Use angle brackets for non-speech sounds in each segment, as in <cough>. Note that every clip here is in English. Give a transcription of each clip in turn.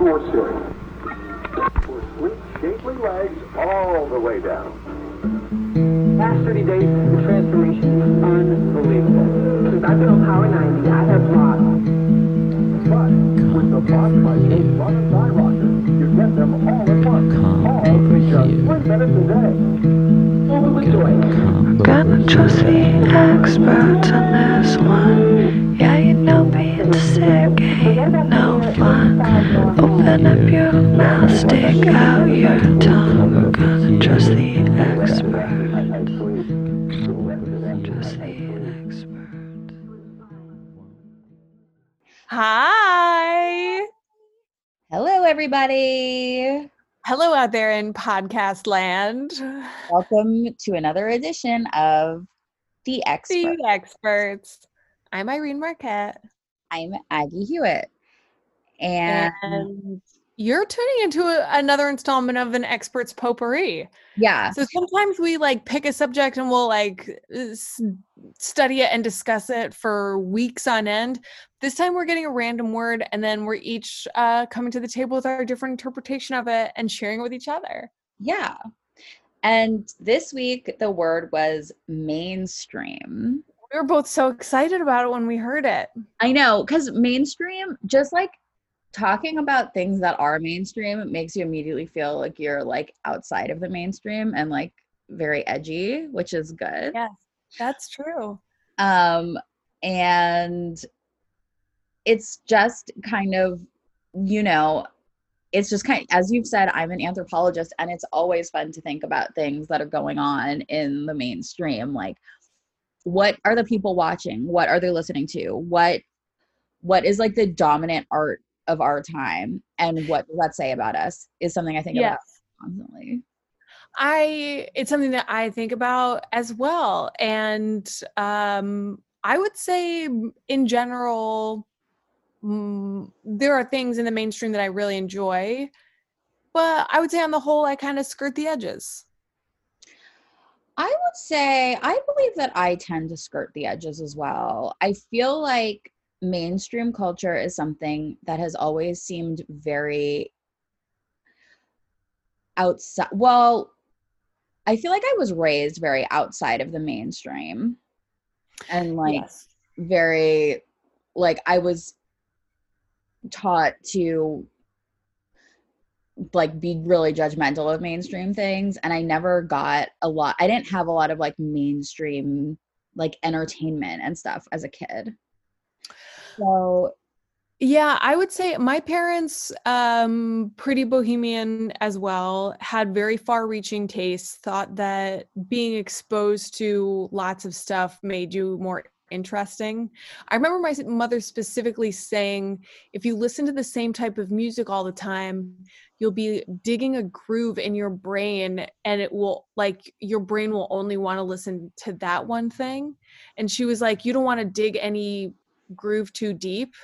floor ceiling. For sleek, shapely legs all the way down. Last 30 days, the transformation is unbelievable. Since I've been on Power 90, I have lost. But with the Bosch Bicycle Run and Die Rocker, you get them all at once. Come all over for just here. three minutes a day. Over with joy. Come Gonna trust the experts on this one. Yeah, you know being sick ain't no fun. Open up your mouth, stick out your tongue. We're gonna trust the experts. Trust the experts. Hi. Hello, everybody. Hello out there in podcast land. Welcome to another edition of The Expert. The experts. I'm Irene Marquette. I'm Aggie Hewitt. And, And you're tuning into a, another installment of an experts potpourri. yeah, So sometimes we like pick a subject and we'll like s- study it and discuss it for weeks on end. This time we're getting a random word and then we're each uh, coming to the table with our different interpretation of it and sharing it with each other. yeah. And this week, the word was mainstream. We were both so excited about it when we heard it. I know, because mainstream, just like talking about things that are mainstream, makes you immediately feel like you're like outside of the mainstream and like very edgy, which is good. Yes, that's true. um and it's just kind of you know it's just kind as you've said i'm an anthropologist and it's always fun to think about things that are going on in the mainstream like what are the people watching what are they listening to what what is like the dominant art of our time and what does that say about us is something i think Yes. about constantly I it's something that I think about as well. And um I would say in general mm, there are things in the mainstream that I really enjoy. But I would say on the whole I kind of skirt the edges. I would say I believe that I tend to skirt the edges as well. I feel like mainstream culture is something that has always seemed very outside. Well, I feel like I was raised very outside of the mainstream and like very, like, I was taught to like be really judgmental of mainstream things and i never got a lot i didn't have a lot of like mainstream like entertainment and stuff as a kid so Yeah, I would say my parents, um, pretty bohemian as well, had very far reaching tastes, thought that being exposed to lots of stuff made you more interesting. I remember my mother specifically saying, if you listen to the same type of music all the time, you'll be digging a groove in your brain and it will like your brain will only want to listen to that one thing. And she was like, you don't want to dig any groove too deep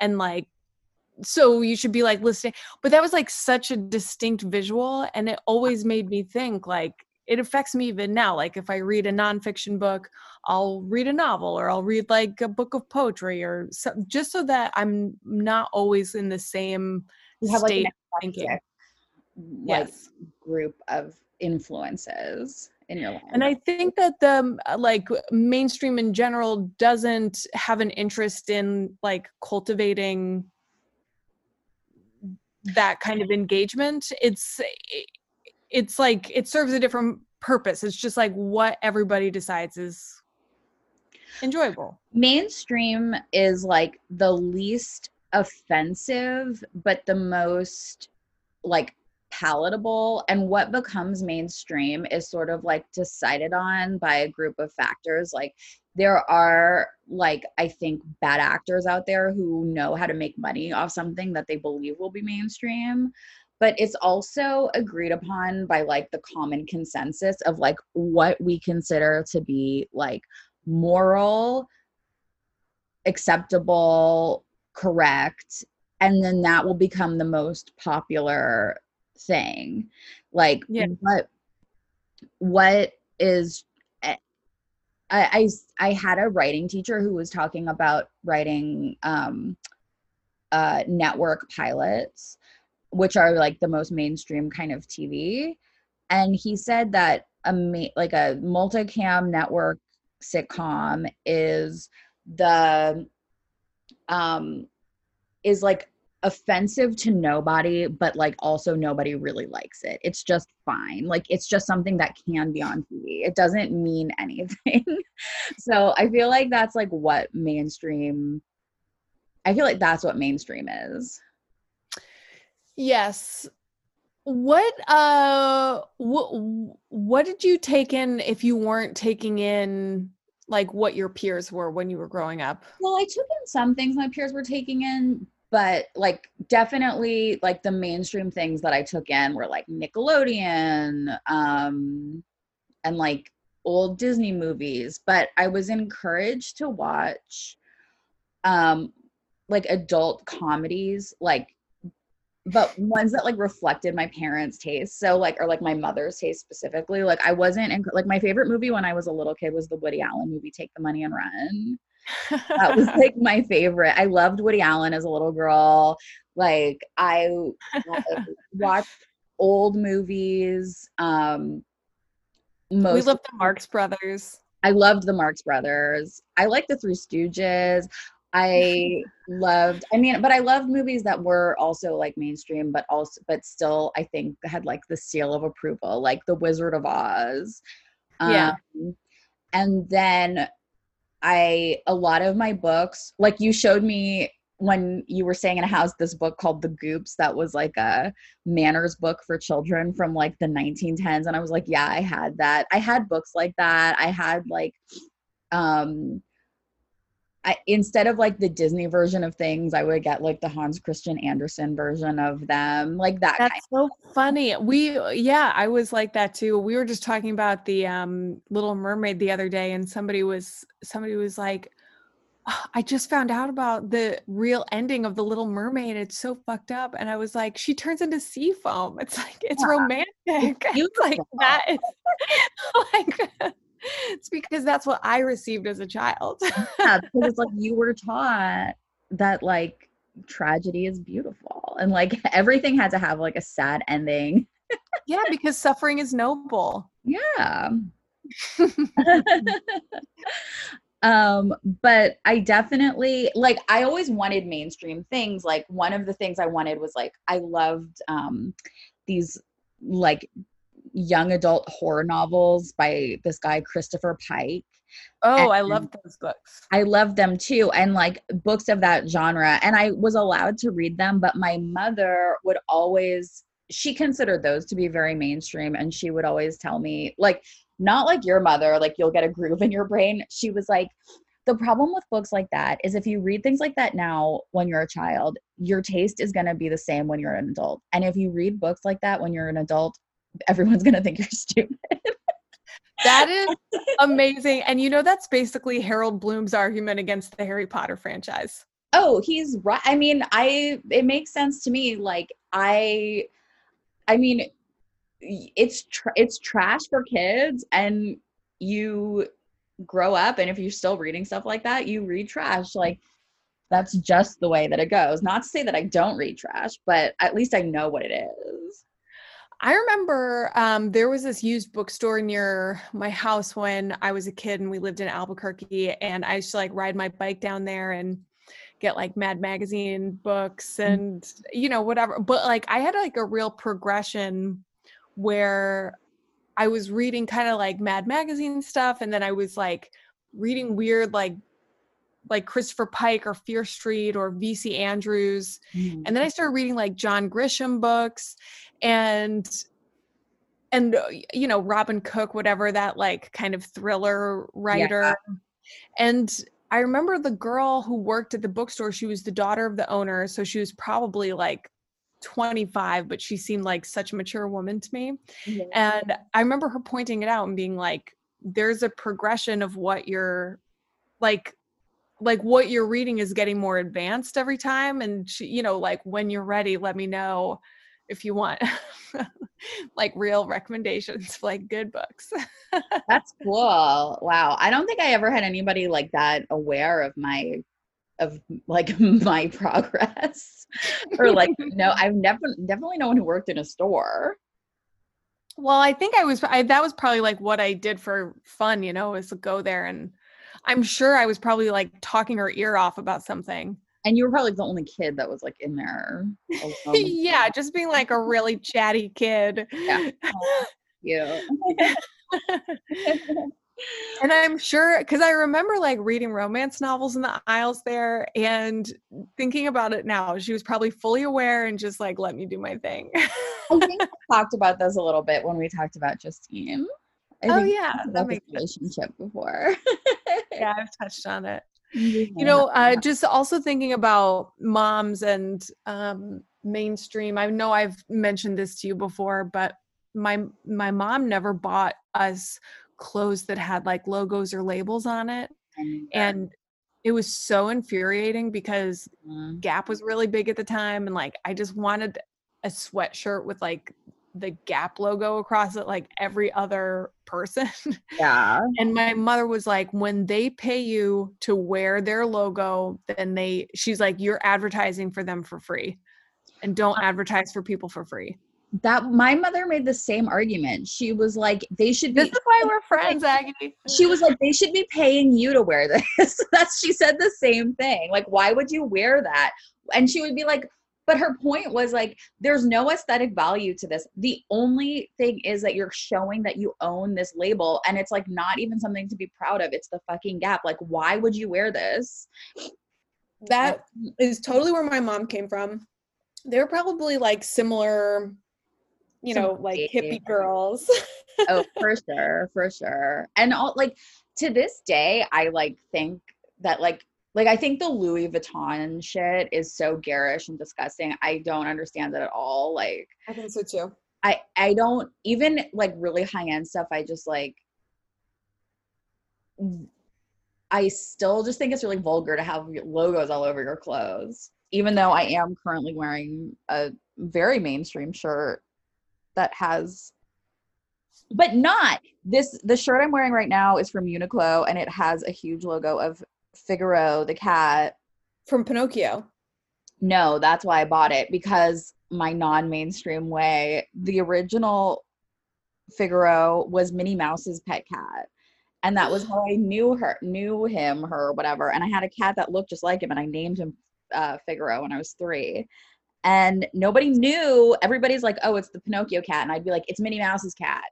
and like so you should be like listening. But that was like such a distinct visual and it always made me think like it affects me even now. Like if i read a nonfiction book i'll read a novel or i'll read like a book of poetry or so, just so that i'm not always in the same have like state of thinking. eclectic, like yes. group of influences in your life and i think that the um, uh, like mainstream in general doesn't have an interest in like cultivating that kind of engagement. It's it's like it serves a different purpose. It's just like what everybody decides is enjoyable. Mainstream is like the least offensive but the most like palatable and what becomes mainstream is sort of like decided on by a group of factors like there are like i think bad actors out there who know how to make money off something that they believe will be mainstream but it's also agreed upon by like the common consensus of like what we consider to be like moral acceptable correct and then that will become the most popular thing like Yeah. what what is I I, I I had a writing teacher who was talking about writing um uh network pilots which are like the most mainstream kind of TV. And he said that a like a multicam network sitcom is the um is like offensive to nobody but like also nobody really likes it. It's just fine. Like it's just something that can be on tv it doesn't mean <laughs> anything. So i feel like that's like what mainstream i feel like that's what mainstream is. Yes. What uh what what did you take in if you weren't taking in like what your peers were when you were growing up? well i took in some things my peers were taking in but like definitely like the mainstream things that i took in were like nickelodeon um and like old disney movies but i was encouraged to watch um like adult comedies like but ones that like reflected my parents taste so like or like my mother's taste specifically like i wasn't in, like my favorite movie when i was a little kid was the woody allen movie take the money and run that was like my favorite. I loved Woody Allen as a little girl. Like I <laughs> watched old movies. Um most we love the Marx Brothers. I loved the Marx Brothers. I liked the Three Stooges. I <laughs> loved I mean, but I loved movies that were also like mainstream, but also but still I think had like the seal of approval, like The Wizard of Oz. Yeah. Um, and then I a lot of my books, like you showed me when you were staying in a house, this book called The Goops that was like a manners book for children from like the 1910s. And I was like, yeah, I had that. I had books like that. I had like um I, instead of like the Disney version of things, I would get like the Hans Christian Andersen version of them, like that kind. That's so funny. We yeah, I was like that too. We were just talking about the um Little Mermaid the other day and somebody was somebody was like "Oh, I just found out about the real ending of the Little Mermaid. It's so fucked up. And I was like, she turns into sea foam. It's like it's Yeah. romantic. <laughs> It's like that is <laughs> like it's because that's what I received as a child. yeah, <laughs> because it's like you were taught that like tragedy is beautiful and like <laughs> everything had to have like a sad ending. yeah, because suffering is noble. Yeah. <laughs> um but i definitely like i always wanted mainstream things like one of the things i wanted was like i loved um these like young adult horror novels by this guy christopher pike Oh, I love those books. I love them too, and like books of that genre. And I was allowed to read them, but my mother would always, she considered those to be very mainstream. And she would always tell me, like, not like your mother, like you'll get a groove in your brain. She was like, the problem with books like that is if you read things like that now when you're a child, your taste is going to be the same when you're an adult. And if you read books like that when you're an adult, everyone's going to think you're <laughs> stupid. That is amazing. And you know, that's basically Harold Bloom's argument against the Harry Potter franchise. oh he's right i mean i it makes sense to me like i i mean it's tr- it's trash for kids and you grow up and if you're still reading stuff like that you read trash like that's just the way that it goes not to say that i don't read trash but at least i know what it is I remember um, there was this used bookstore near my house when I was a kid and we lived in Albuquerque. And I used to like ride my bike down there and get like Mad Magazine books and, you know, whatever. But like I had like a real progression where I was reading kind of like Mad Magazine stuff. And then I was like reading weird, like, like Christopher Pike or Fear Street or VC Andrews. And then I started reading like John Grisham books and and uh, you know Robin Cook whatever that like kind of thriller writer. And I remember the girl who worked at the bookstore she was the daughter of the owner so she was probably like 25 but she seemed like such a mature woman to me. And I remember her pointing it out and being like, there's a progression of what you're like like what you're reading is getting more advanced every time. And she, you know, like when you're ready, let me know if you want <laughs> like real recommendations for like good books. <laughs> That's cool. Wow. I don't think I ever had anybody like that aware of my of like <laughs> my progress. or like no, I've never definitely no one who worked in a store. Well, I think I was I, that was probably like what I did for fun, you know, is go there and I'm sure I was probably like talking her ear off about something. And you were probably the only kid that was like in there. <laughs> yeah, just being like a really chatty kid. Yeah. <laughs> Oh, yeah. <laughs> and I'm sure because I remember like reading romance novels in the aisles there and thinking about it now, she was probably fully aware and just like let me do my thing. I think we talked about this a little bit when we talked about Justine. I Oh, yeah, that makes sense. relationship before. yeah, I've touched on it. You you know uh, just also thinking about moms and um, mainstream i know i've mentioned this to you before but my my mom never bought us clothes that had like logos or labels on it and it was so infuriating because Mhm. gap was really big at the time and like i just wanted a sweatshirt with like the gap logo across it like every other person <laughs> yeah. and my mother was like when they pay you to wear their logo then they she's like you're advertising for them for free and don't uh advertise for people for free That my mother made the same argument. She was like, they should be this is why we're friends aggie she was like, they should be paying you to wear this. <laughs> That's she said the same thing. Like, why would you wear that? And she would be like, but her point was like, there's no aesthetic value to this. The only thing is that you're showing that you own this label, and it's like not even something to be proud of. It's the fucking gap. Like, why would you wear this? that is totally where my mom came from they're probably like similar you know like hippie girls <laughs> oh, for <laughs> sure, for sure. And all like to this day, I like think that like like I think the Louis Vuitton shit is so garish and disgusting. I don't understand it at all. Like i think so too I I don't even like really high end stuff. I just like I still just think it's really vulgar to have logos all over your clothes. Even though I am currently wearing a very mainstream shirt that has but not this the shirt I'm wearing right now is from Uniqlo and it has a huge logo of Figaro the cat from pinocchio no, that's why I bought it because my non-mainstream way, the original Figaro was Minnie Mouse's pet cat. And that was how I knew her, knew him, her, whatever. And I had a cat that looked just like him, and I named him uh, Figaro when I was three. And nobody knew. Everybody's like, "Oh, it's the Pinocchio cat," and I'd be like, "It's Minnie Mouse's cat."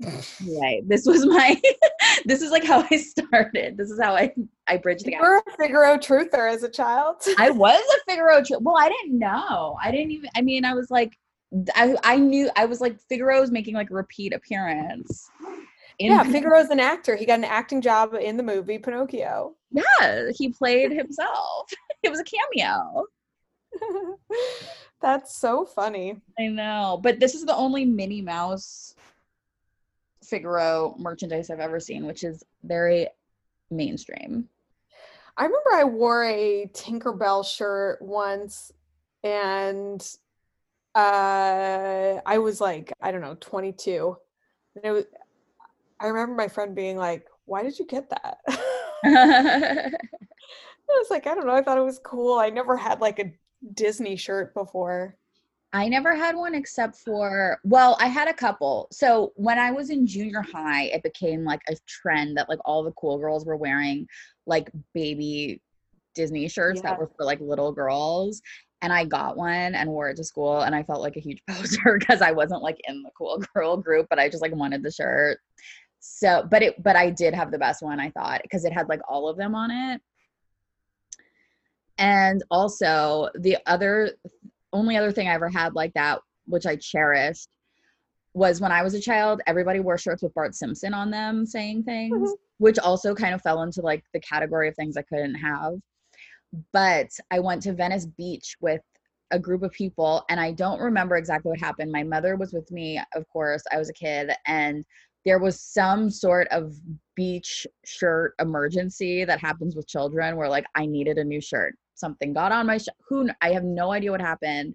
Right. This was my. <laughs> this is like how I started. This is how I I bridged the you gap. were a figaro truther as a child <laughs> I was a Figaro. Tri- well, I didn't know. I didn't even. I mean, I was like, I I knew. I was like, Figaro's making like a repeat appearance. In yeah <laughs> figaro's an actor he got an acting job in the movie pinocchio yeah, he played himself. it was a cameo. That's so funny. I know, but this is the only Minnie Mouse Figaro merchandise I've ever seen, which is very mainstream. I remember I wore a Tinkerbell shirt once and uh I was like, I don't know, 22. And it was I remember my friend being like, "Why did you get that?" <laughs> <laughs> I was like, I don't know, I thought it was cool. I never had like a Disney shirt before. I never had one except for well, I had a couple. So when I was in junior high, it became like a trend that like all the cool girls were wearing like baby Disney shirts Yeah. that were for like little girls. And I got one and wore it to school and I felt like a huge <laughs> poser because I wasn't like in the cool <laughs> girl group, but I just like wanted the shirt. So, but it but I did have the best one, I thought, because it had like all of them on it. And also the other only other thing I ever had like that, which I cherished, was when I was a child, everybody wore shirts with Bart Simpson on them saying things, Mhm. which also kind of fell into like the category of things I couldn't have. But I went to Venice Beach with a group of people, and I don't remember exactly what happened. My mother was with me, of course, I was a kid, and there was some sort of beach shirt emergency that happens with children where like I needed a new shirt. Something got on my sh- who I have no idea what happened,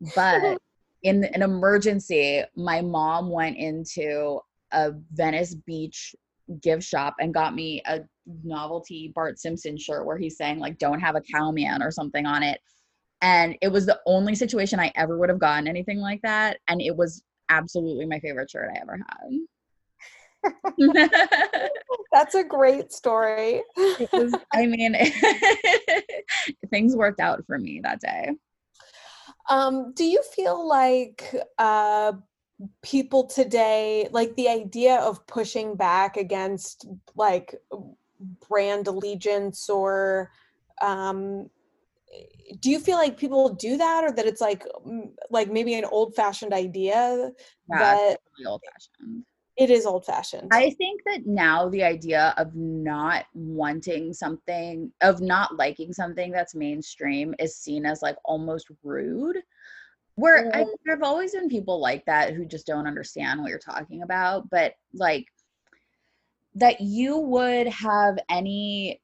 <laughs> but in an emergency, my mom went into a Venice Beach gift shop and got me a novelty Bart Simpson shirt where he's saying like "Don't have a cowman" or something on it. and it was the only situation I ever would have gotten anything like that. And it was absolutely my favorite shirt I ever had. <laughs> That's a great story. <laughs> Was, I mean, <laughs> things worked out for me that day. Um, do you feel like uh, people today, like the idea of pushing back against like brand allegiance or um, do you feel like people do that or that it's like like maybe an old fashioned idea Yeah, that really old fashioned. It is old fashioned I think that now the idea of not wanting something, of not liking something that's mainstream is seen as like almost rude. Where I, there have always been people like that who just don't understand what you're talking about, but like that you would have any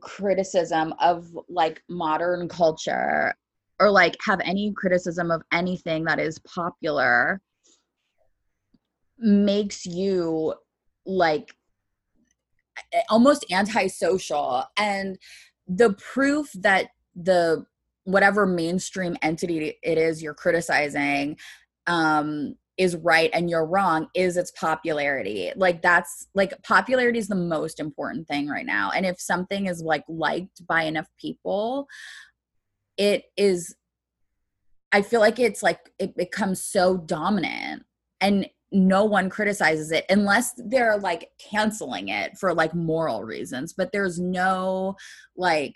criticism of like modern culture or like have any criticism of anything that is popular makes you like almost antisocial. And the proof that the whatever mainstream entity it is you're criticizing um is right and you're wrong is its popularity. Like that's like popularity is the most important thing right now. And if something is like liked by enough people it is i feel like it's like it becomes so dominant. And no one criticizes it unless they're like canceling it for like moral reasons but there's no like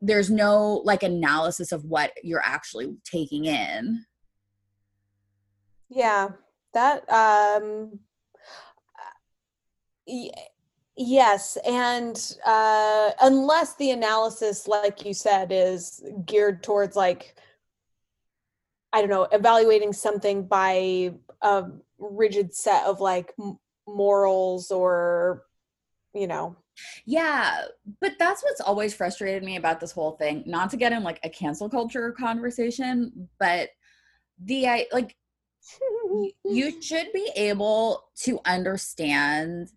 there's no like analysis of what you're actually taking in. Yeah that um y- yes and uh unless the analysis like you said is geared towards like i don't know evaluating something by a rigid set of like m- morals or you know Yeah, but that's what's always frustrated me about this whole thing. Not to get in like a cancel culture conversation, but the I like <laughs> you should be able to understand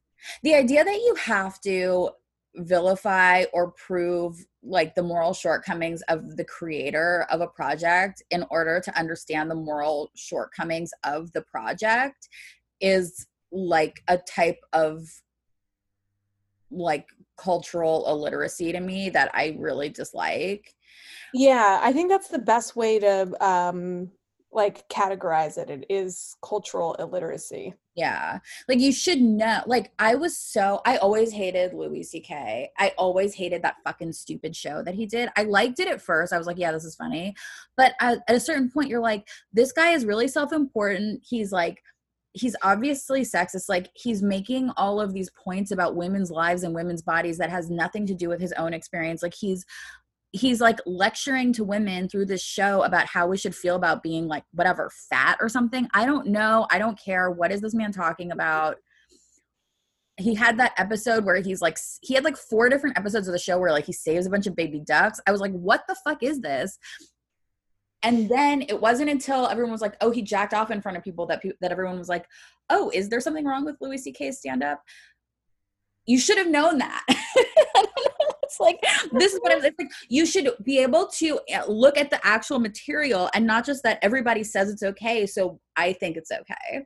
the idea that you have to vilify or prove like the moral shortcomings of the creator of a project in order to understand the moral shortcomings of the project is like a type of like cultural illiteracy to me that I really dislike. Yeah, I think that's the best way to um like categorize it. It is cultural illiteracy. Yeah. Like you should know. Like I was so I always hated Louis CK. I always hated that fucking stupid show that he did. I liked it at first. I was like, yeah, this is funny. But at, at a certain point you're like, this guy is really self-important. He's like he's obviously sexist. Like he's making all of these points about women's lives and women's bodies that has nothing to do with his own experience. Like he's he's like lecturing to women through this show about how we should feel about being like whatever fat or something. I don't know. I don't care. What is this man talking about? He had that episode where he's like he had like four different episodes of the show where like he saves a bunch of baby ducks. I was like what the fuck is this? And then it wasn't until everyone was like oh he jacked off in front of people that pe- that everyone was like oh is there something wrong with louis ck's stand up you should have known that <laughs> it's <laughs> like this is what I'm it's like. You should be able to uh, look at the actual material and not just that everybody says it's okay. So I think it's okay.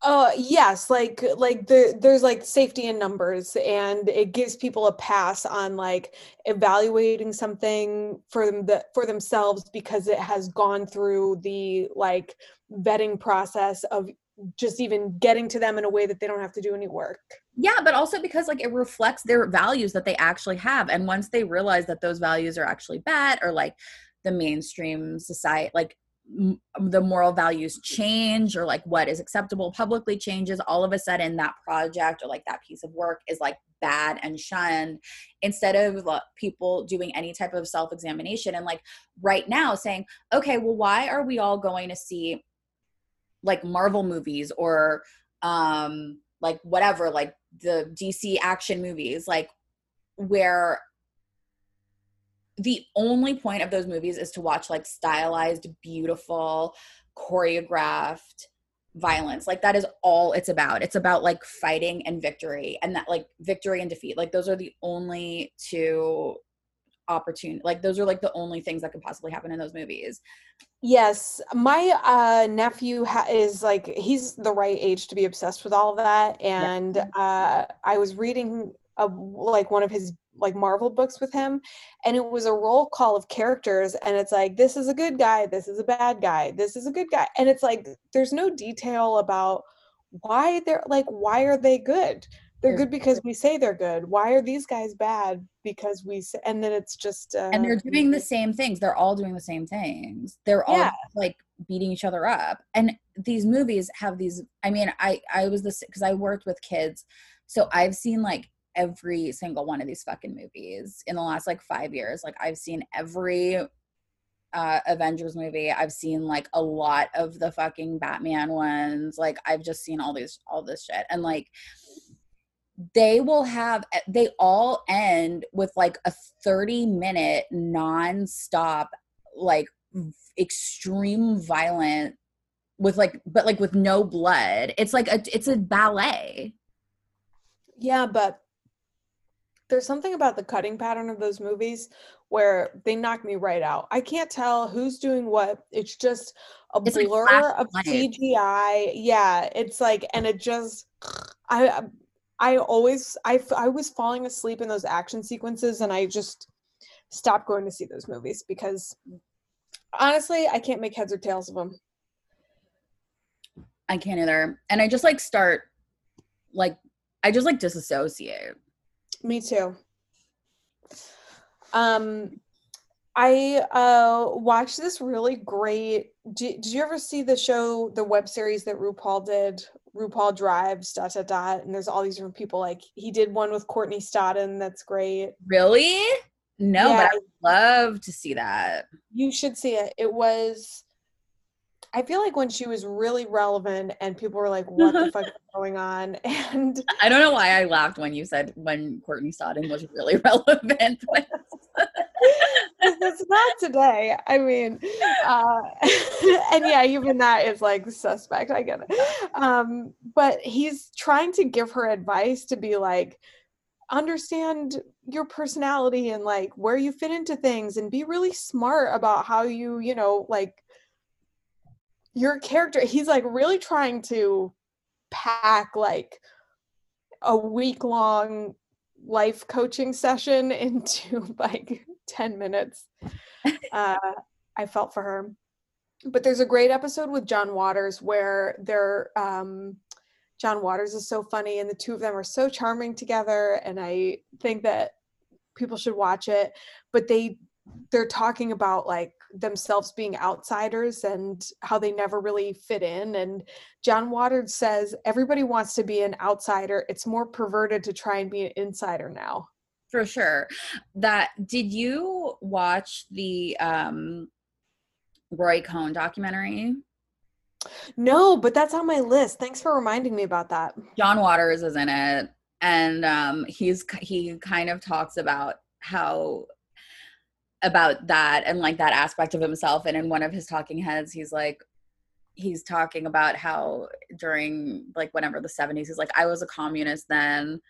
Uh yes, like like there there's like safety in numbers and it gives people a pass on like evaluating something for them the, for themselves because it has gone through the like vetting process of just even getting to them in a way that they don't have to do any work. Yeah, but also because like it reflects their values that they actually have. And once they realize that those values are actually bad or like the mainstream society, like m- the moral values change or like what is acceptable publicly changes, all of a sudden that project or like that piece of work is like bad and shunned instead of like, people doing any type of self examination and like right now saying, okay, well, why are we all going to see like Marvel movies or um like whatever like the DC action movies like where the only point of those movies is to watch like stylized beautiful choreographed violence. Like that is all it's about. It's about like fighting and victory and that like victory and defeat. Like those are the only two opportunity. Like those are like the only things that could possibly happen in those movies. Yes, my uh, nephew ha- is like he's the right age to be obsessed with all of that, and uh, I was reading a, like one of his like Marvel books with him, and it was a roll call of characters, and it's like this is a good guy, this is a bad guy, this is a good guy, and it's like there's no detail about why they're like why are they good? They're good because we say they're good. Why are these guys bad because we say? And then it's just uh, and they're doing the same things. They're all doing the same things. They're all Yeah. like beating each other up. And these movies have these. I mean, I I was this because I worked with kids, so I've seen like every single one of these fucking movies in the last like five years. Like I've seen every uh Avengers movie. I've seen like a lot of the fucking Batman ones. Like I've just seen all these all this shit. And like they will have eh, they all end with like a 30 minute non-stop like extreme violent with like but like with no blood it's like a it's a ballet Yeah, but there's something about the cutting pattern of those movies where they knock me right out. I can't tell who's doing what. It's just a It's blur flash of. CGI. Yeah, it's like, and it just, I, I always, I I was falling asleep in those action sequences, and I just stopped going to see those movies because honestly, I can't make heads or tails of them. i can't either and i just like start like i just like disassociate Me too. Um, I uh watched this really great. Did, did you ever see the show, the web series that RuPaul did? RuPaul Drives dot dot dot, and there's all these different people. Like he did one with Courtney Stodden. That's great. really no Yeah. but i love to see that You should see it. It was. I feel like when she was really relevant, and people were like, "What the <laughs> fuck is going on?" <laughs> And i don't know why i laughed when you said when courtney Stodden was really <laughs> relevant <laughs> it's not today. I mean, uh, <laughs> and yeah, even that is like suspect. I get it. Um, but he's trying to give her advice to be like, understand your personality and like where you fit into things and be really smart about how you, you know, like your character. He's like really trying to pack like a week long life coaching session <laughs> into like 10 minutes. <laughs> Uh, I felt for her. But there's a great episode with John Waters where they're um, John Waters is so funny and the two of them are so charming together and I think that people should watch it but they they're talking about like themselves being outsiders and how they never really fit in and John Waters says everybody wants to be an outsider it's more perverted to try and be an insider now for sure. That did you watch the um roy cohn documentary? No but that's on my list. Thanks for reminding me about that. John waters is in it and um he's he kind of talks about how about that and like that aspect of himself and in one of his talking heads he's like he's talking about how during like whenever the 70s he's like i was a communist then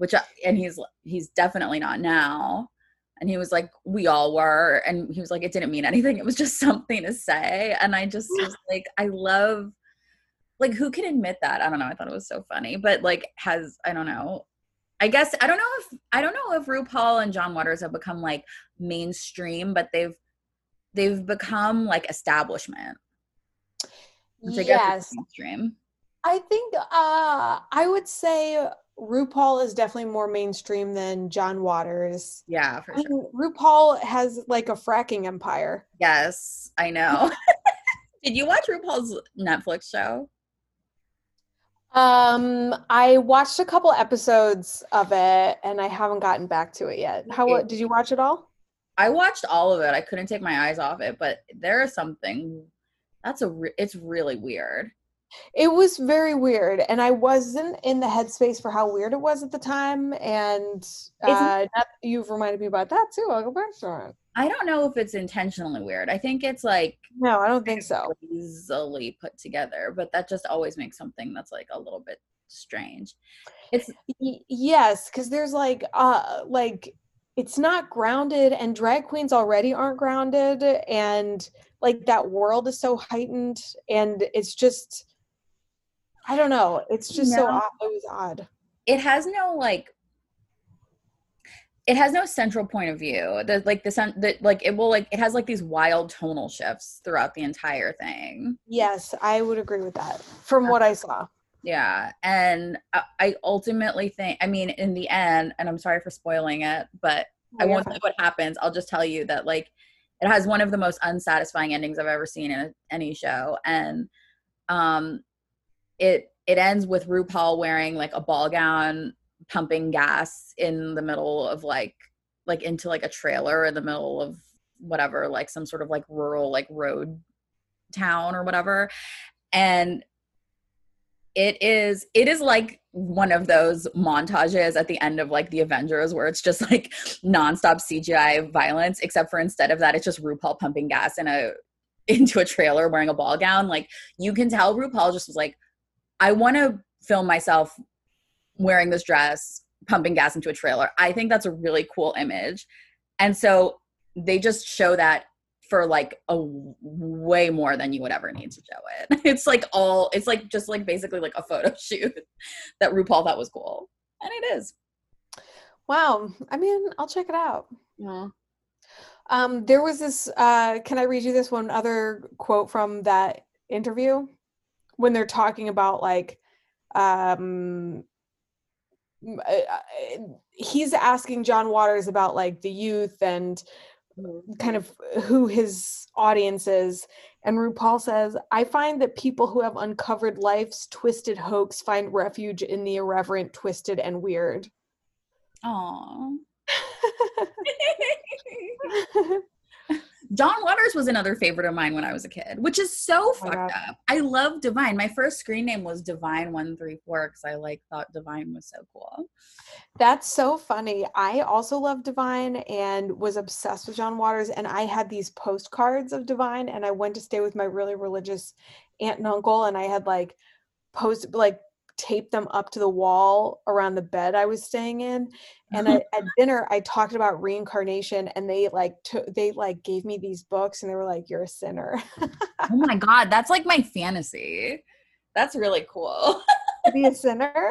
which I- and he's he's definitely not now. And he was like we all were. And he was like it didn't mean anything. It was just <laughs> something to say. And i just was <sighs> like i love like who can admit that? I don't know. I thought it was so funny. But like has i don't know. I guess i don't know if i don't know if rupaul and john waters have become like mainstream but they've they've become like establishment which i guess yes. is mainstream. I think uh I would say RuPaul is definitely more mainstream than John Waters. yeah for I sure mean, RuPaul has like a fracking empire. yes i know <laughs> did you watch rupaul's netflix show Um, I watched a couple episodes of it and I haven't gotten back to it yet. How did you watch it all? I watched all of it. I couldn't take my eyes off it, but there is something that's a re- it's really weird. It was very weird, and I wasn't in the headspace for how weird it was at the time. And uh, you've reminded me about that too. I'll go back to it. I don't know if it's intentionally weird. I think it's like No, I don't think so. easily put together, but that just always makes something that's like a little bit strange. It's yes, because there's like uh like it's not grounded and drag queens already aren't grounded and like that world is so heightened and it's just I don't know. It's just so odd. It was odd. it has no like it has no central point of view the like the sen- that like it will like it has like these wild tonal shifts throughout the entire thing Yes, I would agree with that from what I saw. yeah and I, I ultimately think i mean in the end and i'm sorry for spoiling it but i won't you what happens i'll just tell you that like it has one of the most unsatisfying endings i've ever seen in a, any show and um it it ends with rupaul wearing like a ball gown pumping gas in the middle of like like into like a trailer in the middle of whatever like some sort of like rural like road town or whatever. And it is it is like one of those montages at the end of like the avengers where it's just like nonstop cgi violence except for instead of that it's just rupaul pumping gas in a <laughs> into a trailer wearing a ball gown. Like you can tell rupaul just was like i want to film myself wearing this dress pumping gas into a trailer i think that's a really cool image and so they just show that for like a way more than you would ever need to show it. <laughs> It's like all it's like just like basically like a photo <laughs> shoot that RuPaul thought was cool. And it is. Wow. I mean, I'll check it out. Yeah. Um, there was this. Uh, can I read you this one other quote from that interview when they're talking about like, um, uh, uh, he's asking John Waters about like the youth and kind of who his audience is. And RuPaul says, I find that people who have uncovered life's twisted hoax find refuge in the irreverent, twisted, and weird. Aw. <laughs> <laughs> <laughs> John Waters was another favorite of mine when I was a kid, which is so Oh fucked up. I love Divine. My first screen name was Divine One Three Four because I like thought Divine was so cool. That's so funny. I also love Divine and was obsessed with John Waters. And I had these postcards of Divine, and I went to stay with my really religious aunt and uncle, and I had like post like taped them up to the wall around the bed I was staying in. And I, <laughs> at dinner, I talked about reincarnation, and they like they like gave me these books, and they were like, "You're a sinner." oh my <laughs> god, that's like my fantasy. That's really cool. <laughs> be a sinner.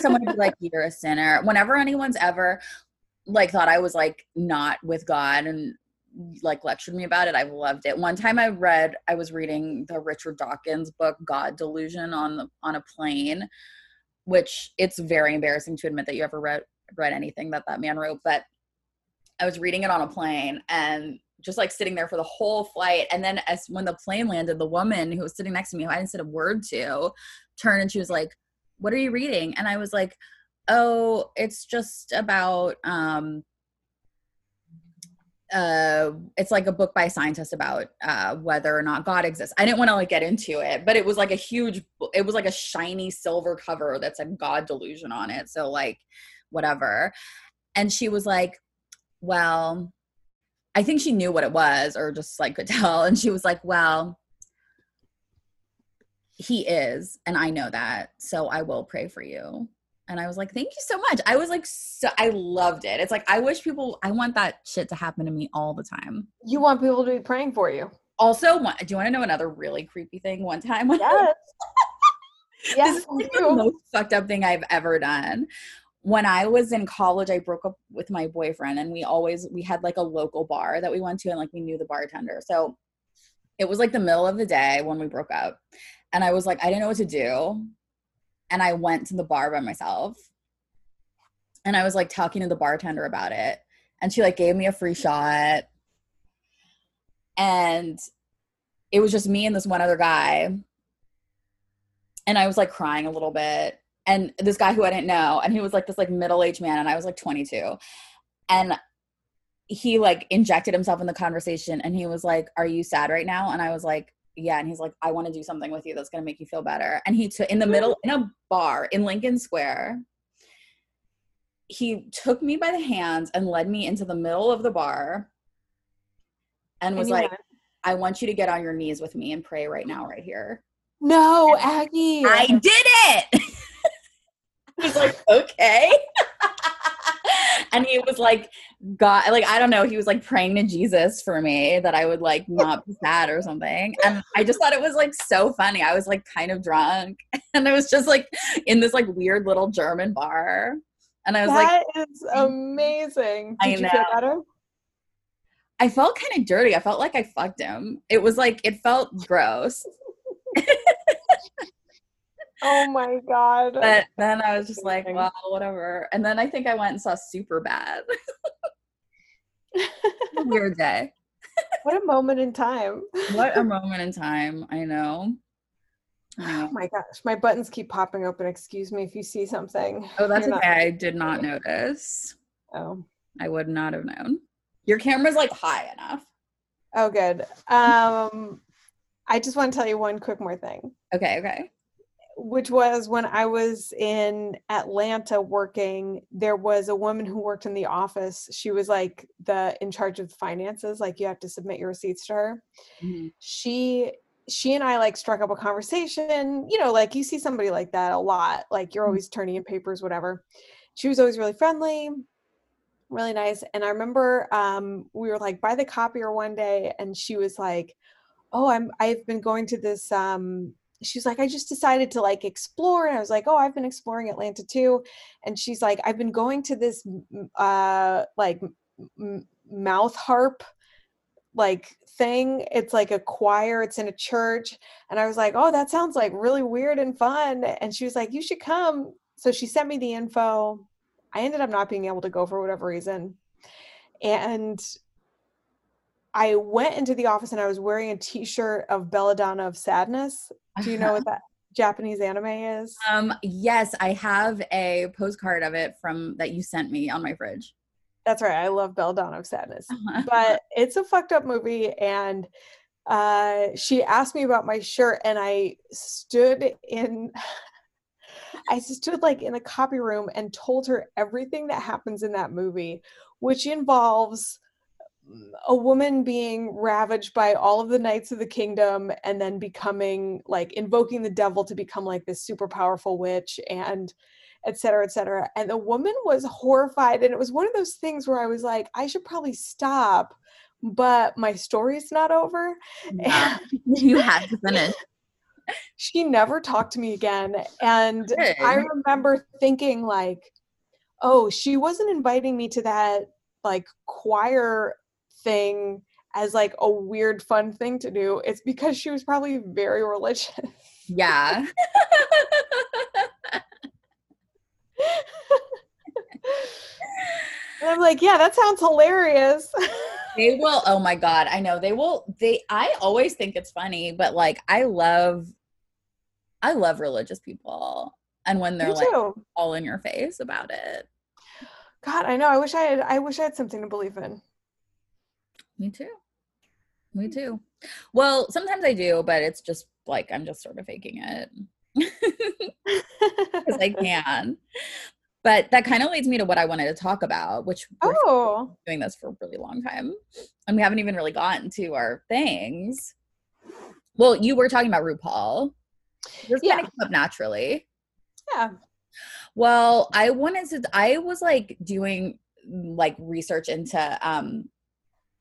Someone be like, "You're a sinner." Whenever anyone's ever like thought I was like not with God and like lectured me about it, I've loved it. One time I read, I was reading the Richard Dawkins book, God Delusion, on the on a plane, which it's very embarrassing to admit that you ever read read anything that that man wrote, but I was reading it on a plane and just like sitting there for the whole flight. And then as when the plane landed, the woman who was sitting next to me, who I didn't say a word to, turned and she was like, "What are you reading?" And I was like, "Oh, it's just about um uh it's like a book by a scientist about uh whether or not god exists. I didn't want to like get into it but it was like a huge it was like a shiny silver cover that said god delusion on it so like whatever. And she was like well i think she knew what it was or just like could <laughs> tell. And she was like well he is and i know that so i will pray for you and i was like thank you so much i was like so i loved it it's like i wish people i want that shit to happen to me all the time You want people to be praying for you. also one- do you want to know another really creepy thing one time when Yes. <laughs> this is like the most fucked up thing I've ever done. When I was in college, I broke up with my boyfriend, and we always we had like a local bar that we went to, and like we knew the bartender. So it was like the middle of the day when we broke up, and I was like, I didn't know what to do, and I went to the bar by myself, and I was like talking to the bartender about it, and she like gave me a free shot, and it was just me and this one other guy and I was like crying a little bit. And this guy who I didn't know, and he was like this like middle aged man, and I was like 22. And he like injected himself in the conversation and he was like, Are you sad right now? And I was like, Yeah. And he's like, I want to do something with you that's gonna make you feel better. And he took in the middle in a bar in Lincoln Square. He took me by the hands and led me into the middle of the bar and And was you like, went, I want you to get on your knees with me and pray right now, right here. No, Aggie. I did it. <laughs> Was like, okay. <laughs> and he was like, God, like I don't know, he was like praying to Jesus for me that I would like not be sad or something. And I just thought it was like so funny. I was like kind of drunk, <laughs> and I was just like in this like weird little German bar, and I was like, That is amazing. I Did you feel better? I felt kind of dirty. I felt like I fucked him. It was like it felt gross. <laughs> Oh my god. <laughs> But then I was just like, well, whatever. And then I think I went and saw Superbad. <laughs> Weird day. what a moment in time. What a <laughs> moment in time. I know. Oh my gosh, my buttons keep popping open. Excuse me if you see something. Oh, that's You're not- okay. I did not notice. Oh. I would not have known. Your camera's like high enough. Oh good. Um I just want to tell you one quick more thing. Okay, okay. Which was when I was in Atlanta working, there was a woman who worked in the office. She was like the in charge of finances, like you have to submit your receipts to her. Mhm. She she and I like struck up a conversation, you know, like you see somebody like that a lot, like you're always turning in papers, whatever. She was always really friendly, really nice. And I remember um we were like by the copier one day and she was like, Oh, I'm I've been going to this um she's like, I just decided to like explore. And I was like, oh, I've been exploring Atlanta too. And she's like, I've been going to this uh like m- mouth harp like thing. It's like a choir, it's in a church. And I was like, oh, that sounds like really weird and fun. And she was like, you should come. So she sent me the info. I ended up not being able to go for whatever reason. And I went into the office and I was wearing a t-shirt of Belladonna of Sadness. Do you know what <laughs> that Japanese anime is? Um, yes, I have a postcard of it from that you sent me on my fridge. That's right. I love Belladonna of Sadness. <laughs> But it's a fucked up movie and uh she asked me about my shirt and I stood in <laughs> I stood like in a copy room and told her everything that happens in that movie, which involves a woman being ravaged by all of the knights of the kingdom and then becoming like invoking the devil to become like this super powerful witch and et cetera, et cetera. And the woman was horrified. And it was one of those things where I was like, I should probably stop, but my story's not over. Yeah. you had to finish. <laughs> she never talked to me again and i remember thinking like oh she wasn't inviting me to that like choir thing as like a weird fun thing to do it's because she was probably very religious Yeah. <laughs> and i'm like yeah that sounds hilarious <laughs> they will oh my god i know they will they i always think it's funny but like i love i love religious people and when they're Me like too. all in your face about it god i know i wish i had i wish i had something to believe in me too. Me too. Well sometimes i do but it's just like i'm just sort of faking it. <laughs> Because i can. But that kind of leads me to what i wanted to talk about which we're oh. doing this for a really long time and we haven't even really gotten to our things. Well you were talking about rupaul. This Yeah. kind of came up naturally. Yeah. Well i wanted to i was like doing like research into um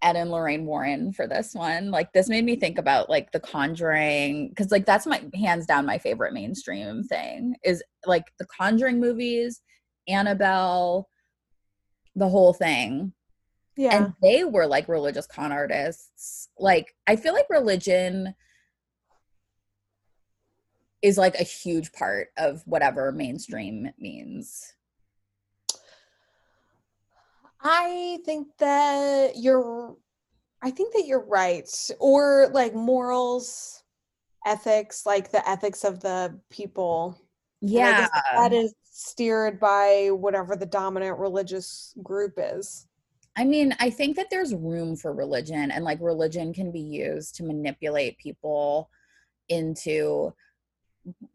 ed and lorraine warren for this one. Like this made me think about like the conjuring because like that's my hands down my favorite mainstream thing is like the conjuring movies annabelle the whole thing. Yeah. and they were like religious con artists. Like i feel like religion is like a huge part of whatever mainstream means. I think that you're I think that you're right. Or like morals, ethics, like the ethics of the people. Yeah that is steered by whatever the dominant religious group is. i mean i think that there's room for religion and like religion can be used to manipulate people into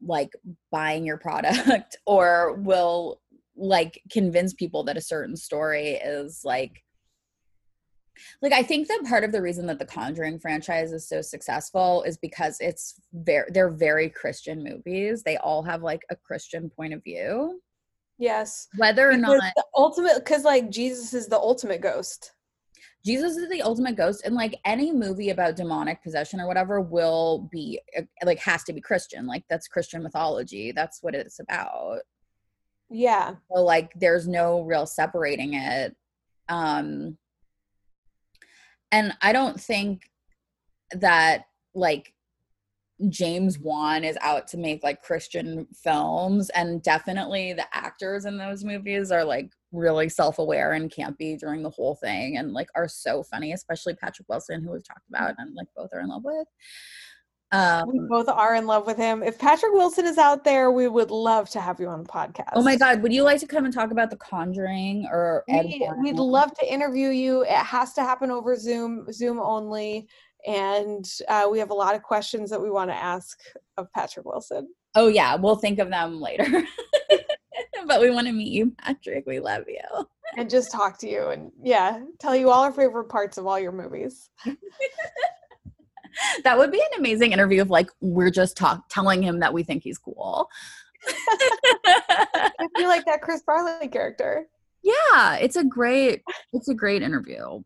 like buying your product <laughs> or will like convince people that a certain story is like like i think that part of the reason that the conjuring franchise is so successful is because it's very they're very christian movies they all have like a christian point of view Yes. whether or Because not the ultimate because like Jesus is the ultimate ghost. Jesus is the ultimate ghost, and like any movie about demonic possession or whatever will be uh, like has to be Christian. Like that's Christian mythology. That's what it's about. Yeah. So like there's no real separating it. Um and I don't think that like James Wan is out to make like Christian films. And definitely the actors in those movies are like really self-aware and campy during the whole thing and like are so funny especially Patrick Wilson who we've talked about and like both are in love with We um both are in love with him. If Patrick Wilson is out there, we would love to have you on the podcast. oh my god would you like to come and talk about The Conjuring or We, we'd love to interview you. It has to happen over Zoom, Zoom only. And uh, we have a lot of questions that we want to ask of Patrick Wilson. Oh yeah, we'll think of them later. <laughs> but we want to meet you, Patrick. We love you. and just talk to you and yeah, tell you all our favorite parts of all your movies. <laughs> <laughs> That would be an amazing interview of like we're just talk telling him that we think he's cool. <laughs> I feel like that Chris Farley character. yeah, it's a great it's a great interview.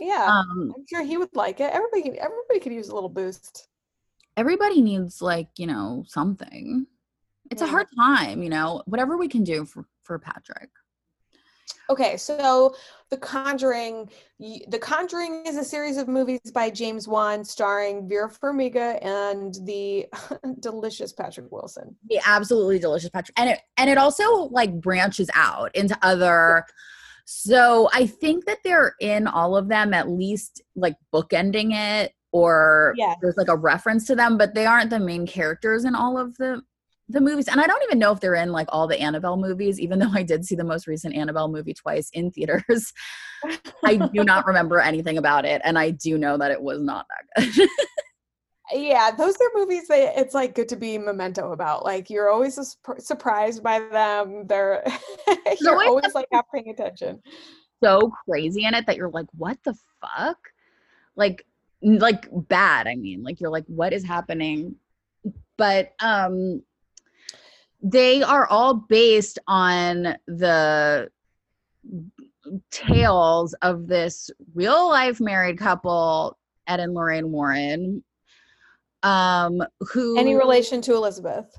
Yeah, Um I'm sure he would like it. Everybody, everybody could use a little boost. everybody needs like, you know, something. It's a hard time, you know, whatever we can do for for Patrick. Okay, so The Conjuring, The Conjuring is a series of movies by James Wan starring Vera Farmiga and the <laughs> delicious Patrick Wilson. the absolutely delicious Patrick. And it and it also like branches out into other so I think that they're in all of them at least like bookending it or Yeah. there's like a reference to them, but they aren't the main characters in all of the the movies. And I don't even know if they're in like all the Annabelle movies, even though I did see the most recent Annabelle movie twice in theaters. <laughs> I do not remember anything about it, and I do know that it was not that good. <laughs> Yeah, those are movies that it's like good to be memento about. Like you're always sus- surprised by them. They're <laughs> you're always always like not paying attention. so crazy in it that you're like, what the fuck? Like, like bad. I mean, like you're like, what is happening? But um, they are all based on the tales of this real life married couple, Ed and Lorraine Warren. Um, who Any relation to Elizabeth?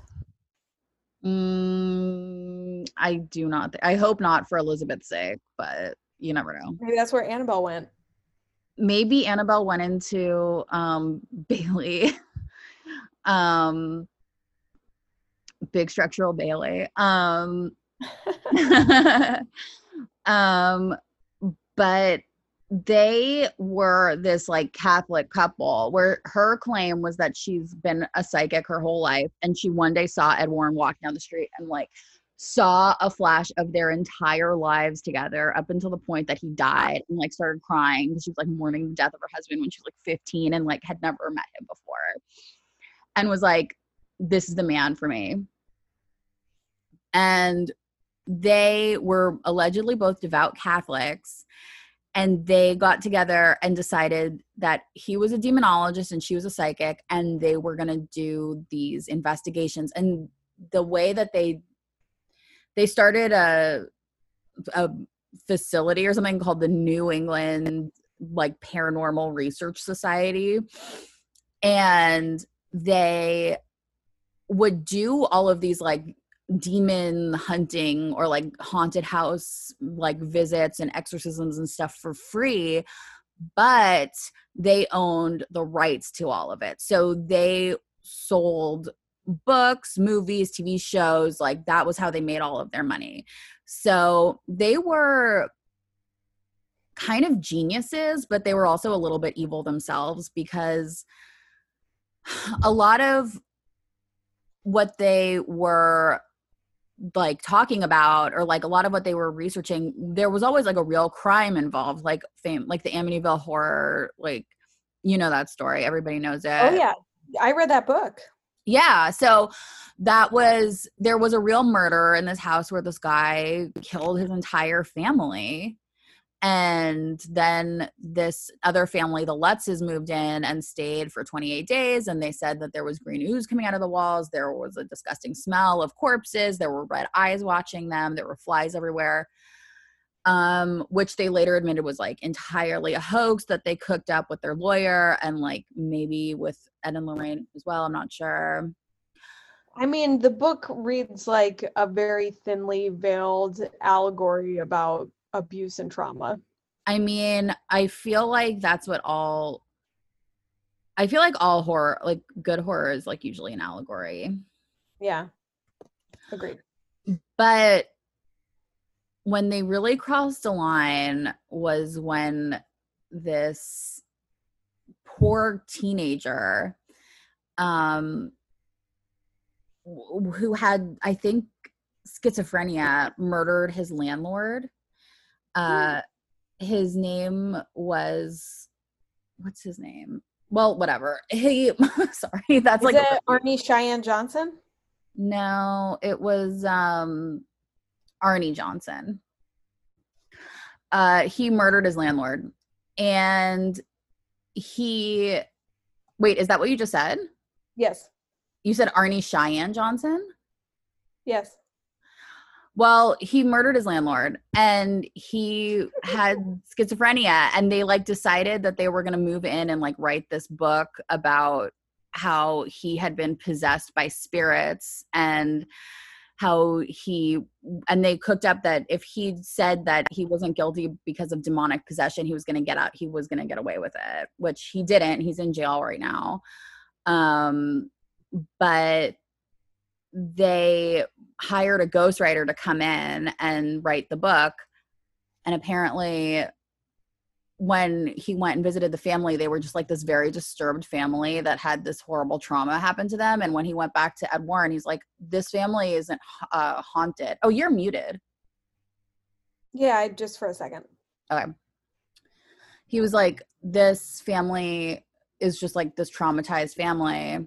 Mm, I do not. Th- I hope not for Elizabeth's sake, but you never know. Maybe that's where Annabelle went. maybe Annabelle went into um <laughs> Bailey. um big structural Bailey. Um <laughs> <laughs> um but they were this like Catholic couple where her claim was that she's been a psychic her whole life and she one day saw Ed Warren walk down the street and like saw a flash of their entire lives together up until the point that he died and like started crying because she was like mourning the death of her husband when she was like 15 and like had never met him before and was like this is the man for me. And they were allegedly both devout catholics and they got together and decided that he was a demonologist and she was a psychic and they were going to do these investigations. And the way that they they started a a facility or something called the New England like paranormal research society and they would do all of these like demon hunting or like haunted house like visits and exorcisms and stuff for free but they owned the rights to all of it. So they sold books movies tv shows like that was how they made all of their money. So they were kind of geniuses but they were also a little bit evil themselves because a lot of what they were like talking about or like a lot of what they were researching there was always like a real crime involved like fame like the amityville horror like you know that story everybody knows it. Oh yeah, I read that book. yeah so that was there was a real murder in this house where this guy killed his entire family and then this other family, the Lutzes, moved in and stayed for 28 days. And they said that there was green ooze coming out of the walls. There was a disgusting smell of corpses. There were red eyes watching them. There were flies everywhere. Um, which they later admitted was like entirely a hoax that they cooked up with their lawyer and like maybe with Ed and Lorraine as well. I'm not sure. I mean, the book reads like a very thinly veiled allegory about abuse and trauma. I mean, I feel like that's what all I feel like all horror, like good horror is like usually an allegory. Yeah. Agreed. But when they really crossed a line was when this poor teenager um who had I think schizophrenia murdered his landlord uh his name was what's his name? Well whatever. <laughs> He <laughs> sorry that's Is like it Arnie Cheyenne Johnson? no it was um arnie johnson. Uh he murdered his landlord. And he wait is that what you just said? Yes. you said arnie cheyenne johnson? Yes. Well, he murdered his landlord and he had schizophrenia and they like decided that they were going to move in and like write this book about how he had been possessed by spirits and how he and they cooked up that if he said that he wasn't guilty because of demonic possession he was going to get out he was going to get away with it which he didn't he's in jail right now. Um but they hired a ghostwriter to come in and write the book. And apparently, when he went and visited the family, they were just like this very disturbed family that had this horrible trauma happen to them. And when he went back to Ed Warren, he's like, This family isn't uh, haunted. Oh, you're muted. Yeah, I- just for a second. Okay. He was like, This family is just like this traumatized family.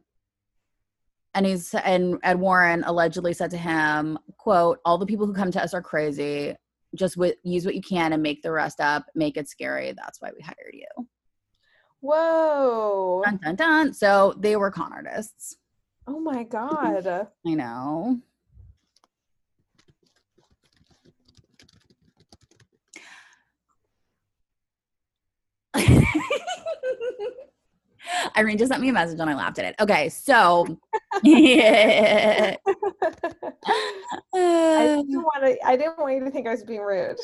And he's and Ed Warren allegedly said to him, quote, all the people who come to us are crazy. Just wi- use what you can and make the rest up, make it scary. That's why we hired you. Whoa. Dun dun dun. So they were con artists. Oh my God. <laughs> I know. <laughs> Irene just sent me a message and I laughed at it. Okay, so yeah. <laughs> I didn't want to. I didn't want you to think I was being rude.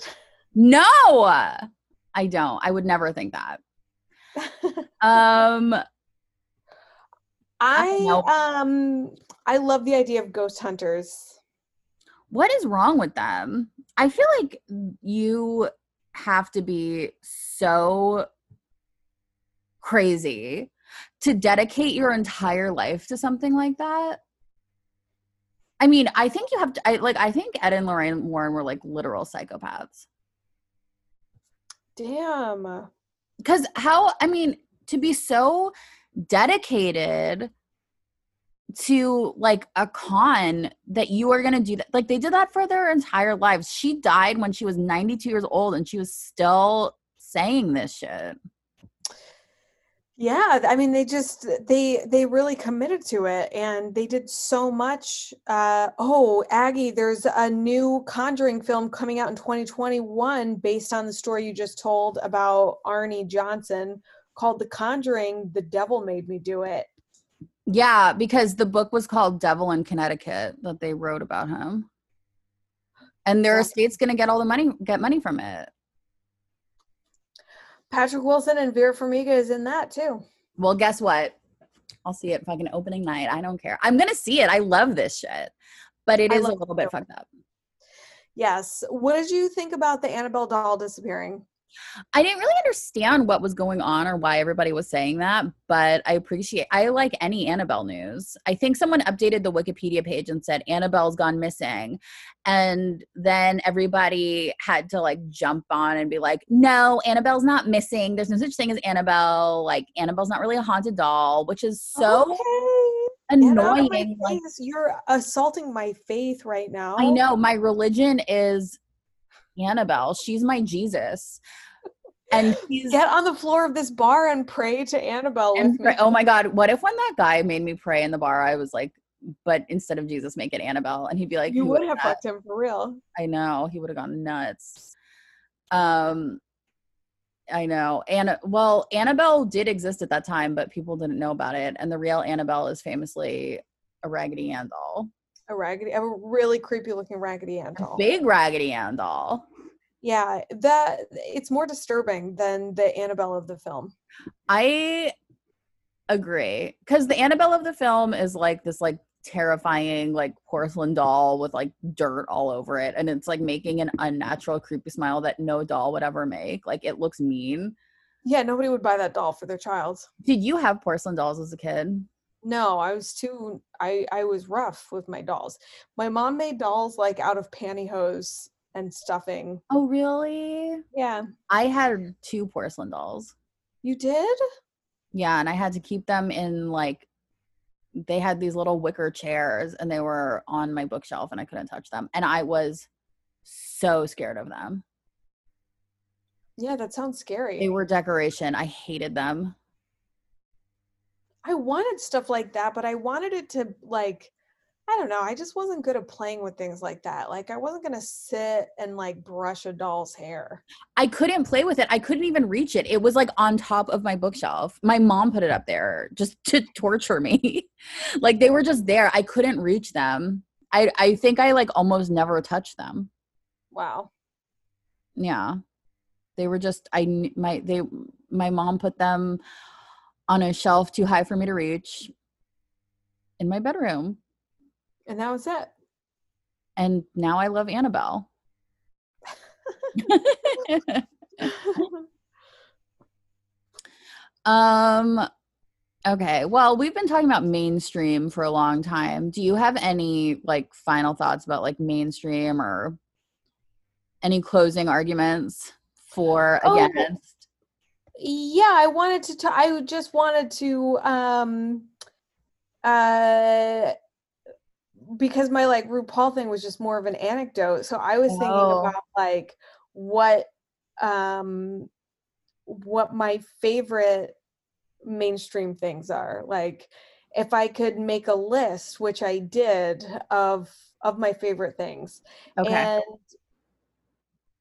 no, I don't. I would never think that. <laughs> Um, I um I love the idea of ghost hunters. what is wrong with them? I feel like you have to be so crazy to dedicate your entire life to something like that. I mean, I think you have to I like I think Ed and Lorraine Warren were like literal psychopaths. Damn. Cuz how I mean, to be so dedicated to like a con that you are going to do that like they did that for their entire lives she died when she was 92 years old and she was still saying this shit Yeah, I mean they just they they really committed to it and they did so much uh oh, Aggie, there's a new Conjuring film coming out in 2021 based on the story you just told about Arnie Johnson called The Conjuring, The Devil Made Me Do It. yeah because the book was called devil in connecticut that they wrote about him. And their estate's going to get all the money get money from it Patrick Wilson and Vera Farmiga is in that too. well guess what? I'll see it fucking opening night. I don't care. I'm going to see it. I love this shit. But it I is a little bit fucked up. Yes. What did you think about the Annabelle doll disappearing? I didn't really understand what was going on or why everybody was saying that, but I appreciate I like any Annabelle news. I think someone updated the Wikipedia page and said Annabelle's gone missing. And then everybody had to like jump on and be like, "No, Annabelle's not missing. There's no such thing as Annabelle. Like Annabelle's not really a haunted doll," which is so Okay. Annoying. Like. You're assaulting my faith right now. I know my religion is Annabelle. She's my Jesus. And <laughs> Get on the floor of this bar and pray to Annabelle and pray- oh my god, what if when that guy made me pray in the bar, I was like, but instead of Jesus, make it Annabelle, and he'd be like, you "Who would have that?" fucked him for real. I know he would have gone nuts. Um, I know. Anna. Well, Annabelle did exist at that time, but people didn't know about it. And the real Annabelle is famously a Raggedy Ann doll, A raggedy, a really creepy looking Raggedy Ann a doll. big Raggedy Ann doll. Yeah, that it's more disturbing than the Annabelle of the film. I agree because the Annabelle of the film is like this like terrifying like porcelain doll with like dirt all over it and it's like making an unnatural creepy smile that no doll would ever make like it looks mean Yeah, nobody would buy that doll for their child. did you have porcelain dolls as a kid No, I was too I I was rough with my dolls. My mom made dolls like out of pantyhose and stuffing. oh really Yeah. i had two porcelain dolls You did? yeah and i had to keep them in like they had these little wicker chairs and they were on my bookshelf and i couldn't touch them and i was so scared of them Yeah, that sounds scary. They were decoration. I hated them. I wanted stuff like that, but I wanted it to like I don't know, I just wasn't good at playing with things like that. Like I wasn't going to sit and like brush a doll's hair. I couldn't play with it. I couldn't even reach it. It was like on top of my bookshelf. My mom put it up there just to <laughs> torture me. <laughs> like they were just there. I couldn't reach them. I I think I like almost never touched them. Wow. Yeah. They were just I my they my mom put them on a shelf too high for me to reach in my bedroom. And that was it. And now I love Annabelle. <laughs> Um okay. Well, we've been talking about mainstream for a long time. Do you have any like final thoughts about like mainstream or any closing arguments for Oh, against? yeah i wanted to ta- i just wanted to um uh because my like RuPaul thing was just more of an anecdote. So I was thinking Oh. about like what um what my favorite mainstream things are. Like if I could make a list, which I did of of my favorite things. Okay. And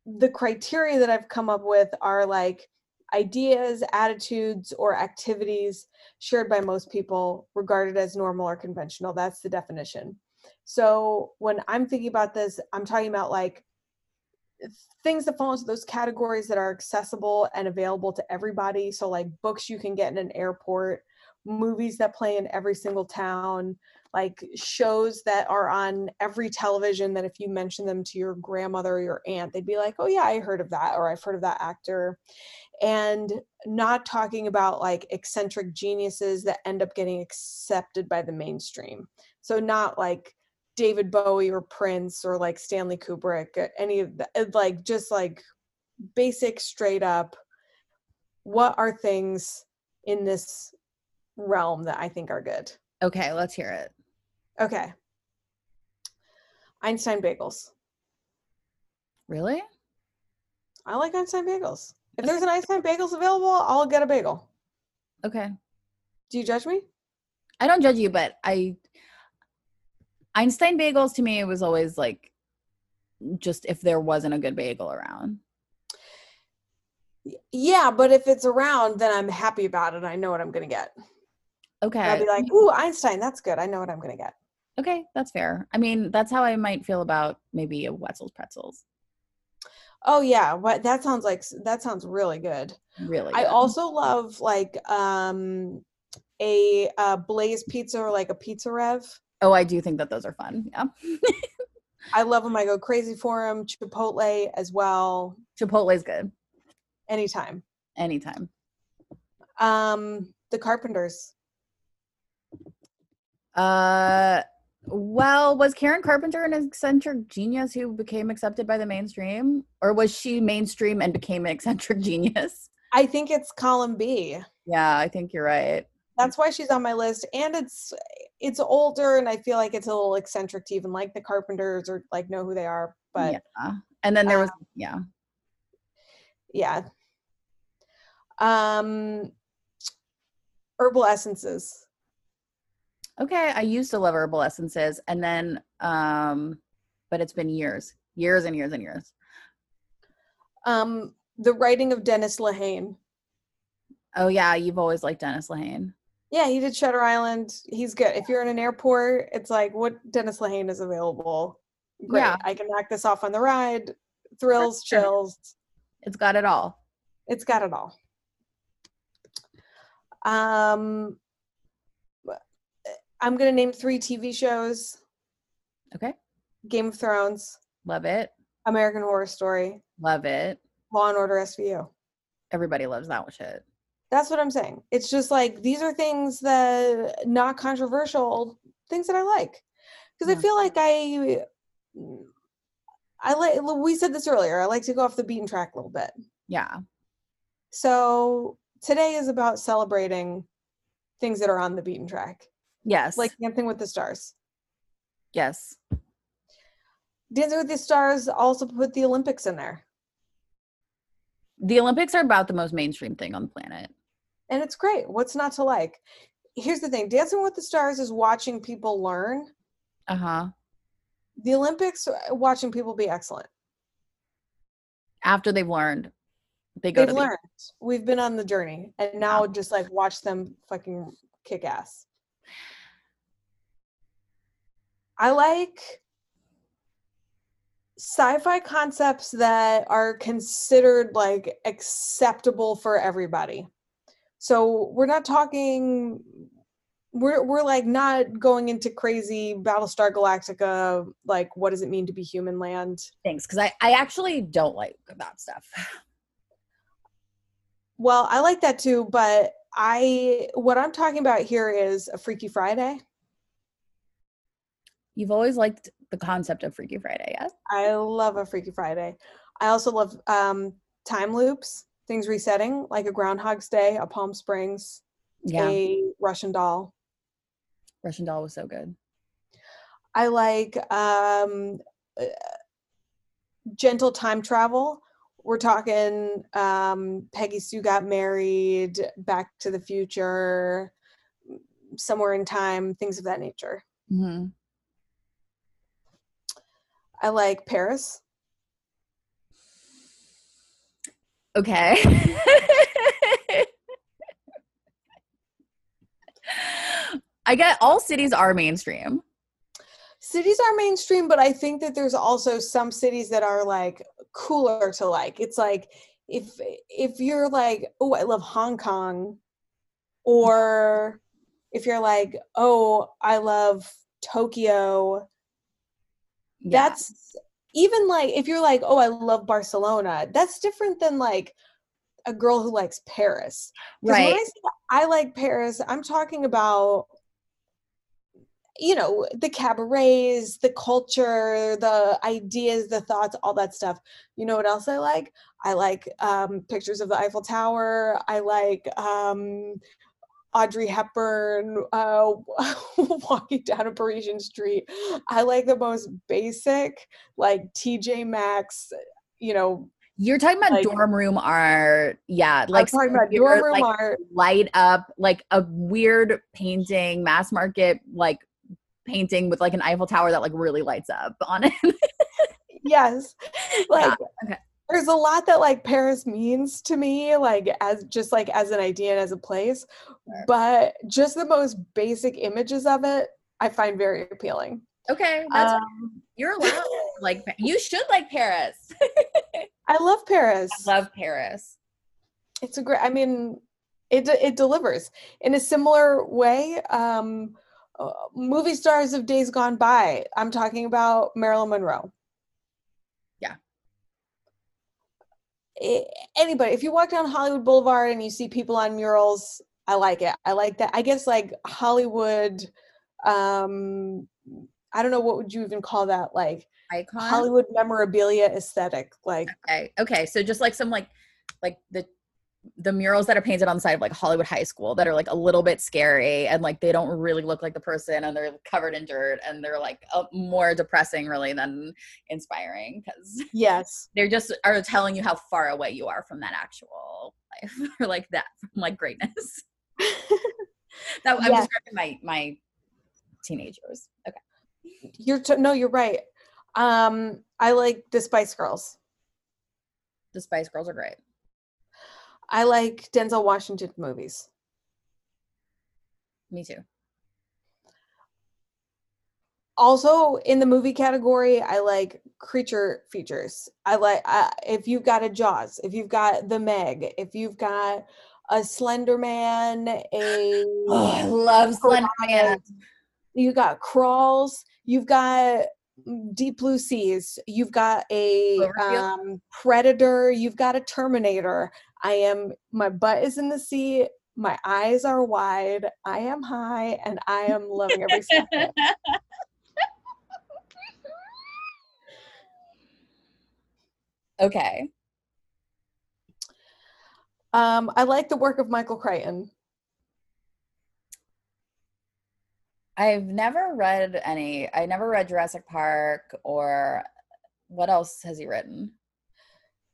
the criteria that I've come up with are like ideas, attitudes, or activities shared by most people regarded as normal or conventional. That's the definition. So when I'm thinking about this, I'm talking about like things that fall into those categories that are accessible and available to everybody. So like books you can get in an airport, movies that play in every single town, like shows that are on every television that if you mention them to your grandmother or your aunt, they'd be like, "Oh yeah, I heard of that," or "I've heard of that actor." And not talking about like eccentric geniuses that end up getting accepted by the mainstream. So not like David Bowie or Prince or like Stanley Kubrick, uh, any of the uh, like just like basic straight up what are things in this realm that I think are good. Okay, let's hear it. Okay. Einstein bagels. Really? I like Einstein bagels. If there's an Einstein bagels available, I'll get a bagel. Okay. Do you judge me? I don't judge you, but I Einstein bagels to me it was always like just if there wasn't a good bagel around. Yeah, but if it's around, then I'm happy about it. I know what I'm gonna get. Okay. I'll be like, ooh, Einstein, that's good. I know what I'm gonna get. okay, that's fair. I mean, that's how I might feel about maybe a Wetzel's pretzels. Oh yeah, what that sounds like that sounds really good. Really. I also love like um a uh blaze pizza or like a pizza rev. Oh, I do think that those are fun. Yeah. I love them. I go crazy for them. Chipotle as well. Chipotle's good Anytime. anytime. Um, the Carpenters. Uh well, was Karen Carpenter an eccentric genius who became accepted by the mainstream? Or was she mainstream and became an eccentric <laughs> genius? I think it's column B. Yeah, I think you're right. That's why she's on my list. And it's it's older, and I feel like it's a little eccentric to even like the Carpenters or like know who they are. But yeah. And then there was yeah. Yeah. Um herbal essences. Okay, I used to love herbal essences and then um but it's been years. Years and years and years. Um the writing of Dennis Lehane. Oh yeah, you've always liked Dennis Lehane. Yeah, he did Shutter Island. He's good. If you're in an airport, it's like what Dennis Lehane is available. Great. Yeah. I can knock this off on the ride. Thrills, sure. chills. It's got it all. It's got it all. Um I'm gonna name three TV shows. Okay. Game of Thrones, Love it. American Horror Story, Love it. Law and Order SVU. Everybody loves that shit. That's what I'm saying. It's just like these are things that not controversial, things that I like. Because I feel like I I like we said this earlier, I like to go off the beaten track a little bit. Yeah. So today is about celebrating things that are on the beaten track. Yes. Like Dancing with the Stars. yes. Dancing with the Stars also put the Olympics in there. The Olympics are about the most mainstream thing on the planet. And it's great. What's not to like? Here's the thing Dancing with the Stars is watching people learn. Uh-huh. The Olympics, uh, watching people be excellent. After they've learned, they go They've to the- learned. We've been on the journey. And now just like watch them fucking kick ass. I like sci-fi concepts that are considered like acceptable for everybody. So we're not talking we're we're like not going into crazy Battlestar Galactica like what does it mean to be human land? things because I, I actually don't like that stuff. Well, I like that too, but I what I'm talking about here is a Freaky Friday. You've always liked the concept of Freaky Friday, yes? I love a Freaky Friday. I also love um, time loops, things resetting, like a Groundhog's Day, a Palm Springs, Yeah. a Russian doll. Russian doll was so good. I like um, uh, gentle time travel. We're talking um, Peggy Sue got married, Back to the Future, somewhere in time, things of that nature. hmm I like Paris. Okay. <laughs> I get all cities are mainstream. cities are mainstream but i think that there's also some cities that are like cooler to like it's like if if you're like oh i love hong kong or if you're like oh i love tokyo Yeah. that's even like if you're like oh i love barcelona that's different than like a girl who likes paris right. I, say I like Paris, I'm talking about, you know, the cabarets, the culture, the ideas, the thoughts, all that stuff. You know what else I like? I like um, pictures of the Eiffel Tower. I like um, Audrey Hepburn uh, <laughs> walking down a Parisian street. I like the most basic, like TJ Maxx, you know, You're talking about like- dorm room art. Yeah. like I'm talking about dorm room like, art. light up, like a weird painting, mass market, like painting with like an Eiffel Tower that like really lights up on it. <laughs> yes like okay. There's a lot that like paris means to me like as just like as an idea and as a place Sure. but just the most basic images of it i find very appealing okay. That's um, you're allowed. like you should like Paris. <laughs> i love paris I love Paris. it's a great i mean it it delivers in a similar way um uh, movie stars of days gone by i'm talking about marilyn monroe Yeah. I- anybody if you walk down hollywood boulevard and you see people on murals i like it i like that i guess like hollywood um i don't know what would you even call that like Icon. hollywood memorabilia aesthetic like Okay. Okay. So just like some like like the the murals that are painted on the side of like Hollywood High School that are like a little bit scary and like they don't really look like the person and they're covered in dirt and they're like uh, more depressing really than inspiring because Yes. <laughs> they're just are telling you how far away you are from that actual life <laughs> or like that from like greatness. <laughs> that I'm Yeah. describing my my teenagers. Okay. You're t- no, you're right. Um, I like the Spice Girls. The Spice Girls are great. I like Denzel Washington movies. Me too. Also, in the movie category, I like creature features. I like uh, if you've got a Jaws, if you've got the Meg, if you've got a Slender Man, a <gasps> Oh, I love Slender Man. you got crawls, you've got deep blue seas, you've got a um, predator, you've got a terminator. I am my butt is in the seat, my eyes are wide, I am high, and I am loving every <laughs> second. okay. Um, I like the work of Michael Crichton. I've never read any. I never read Jurassic Park or what else has he written?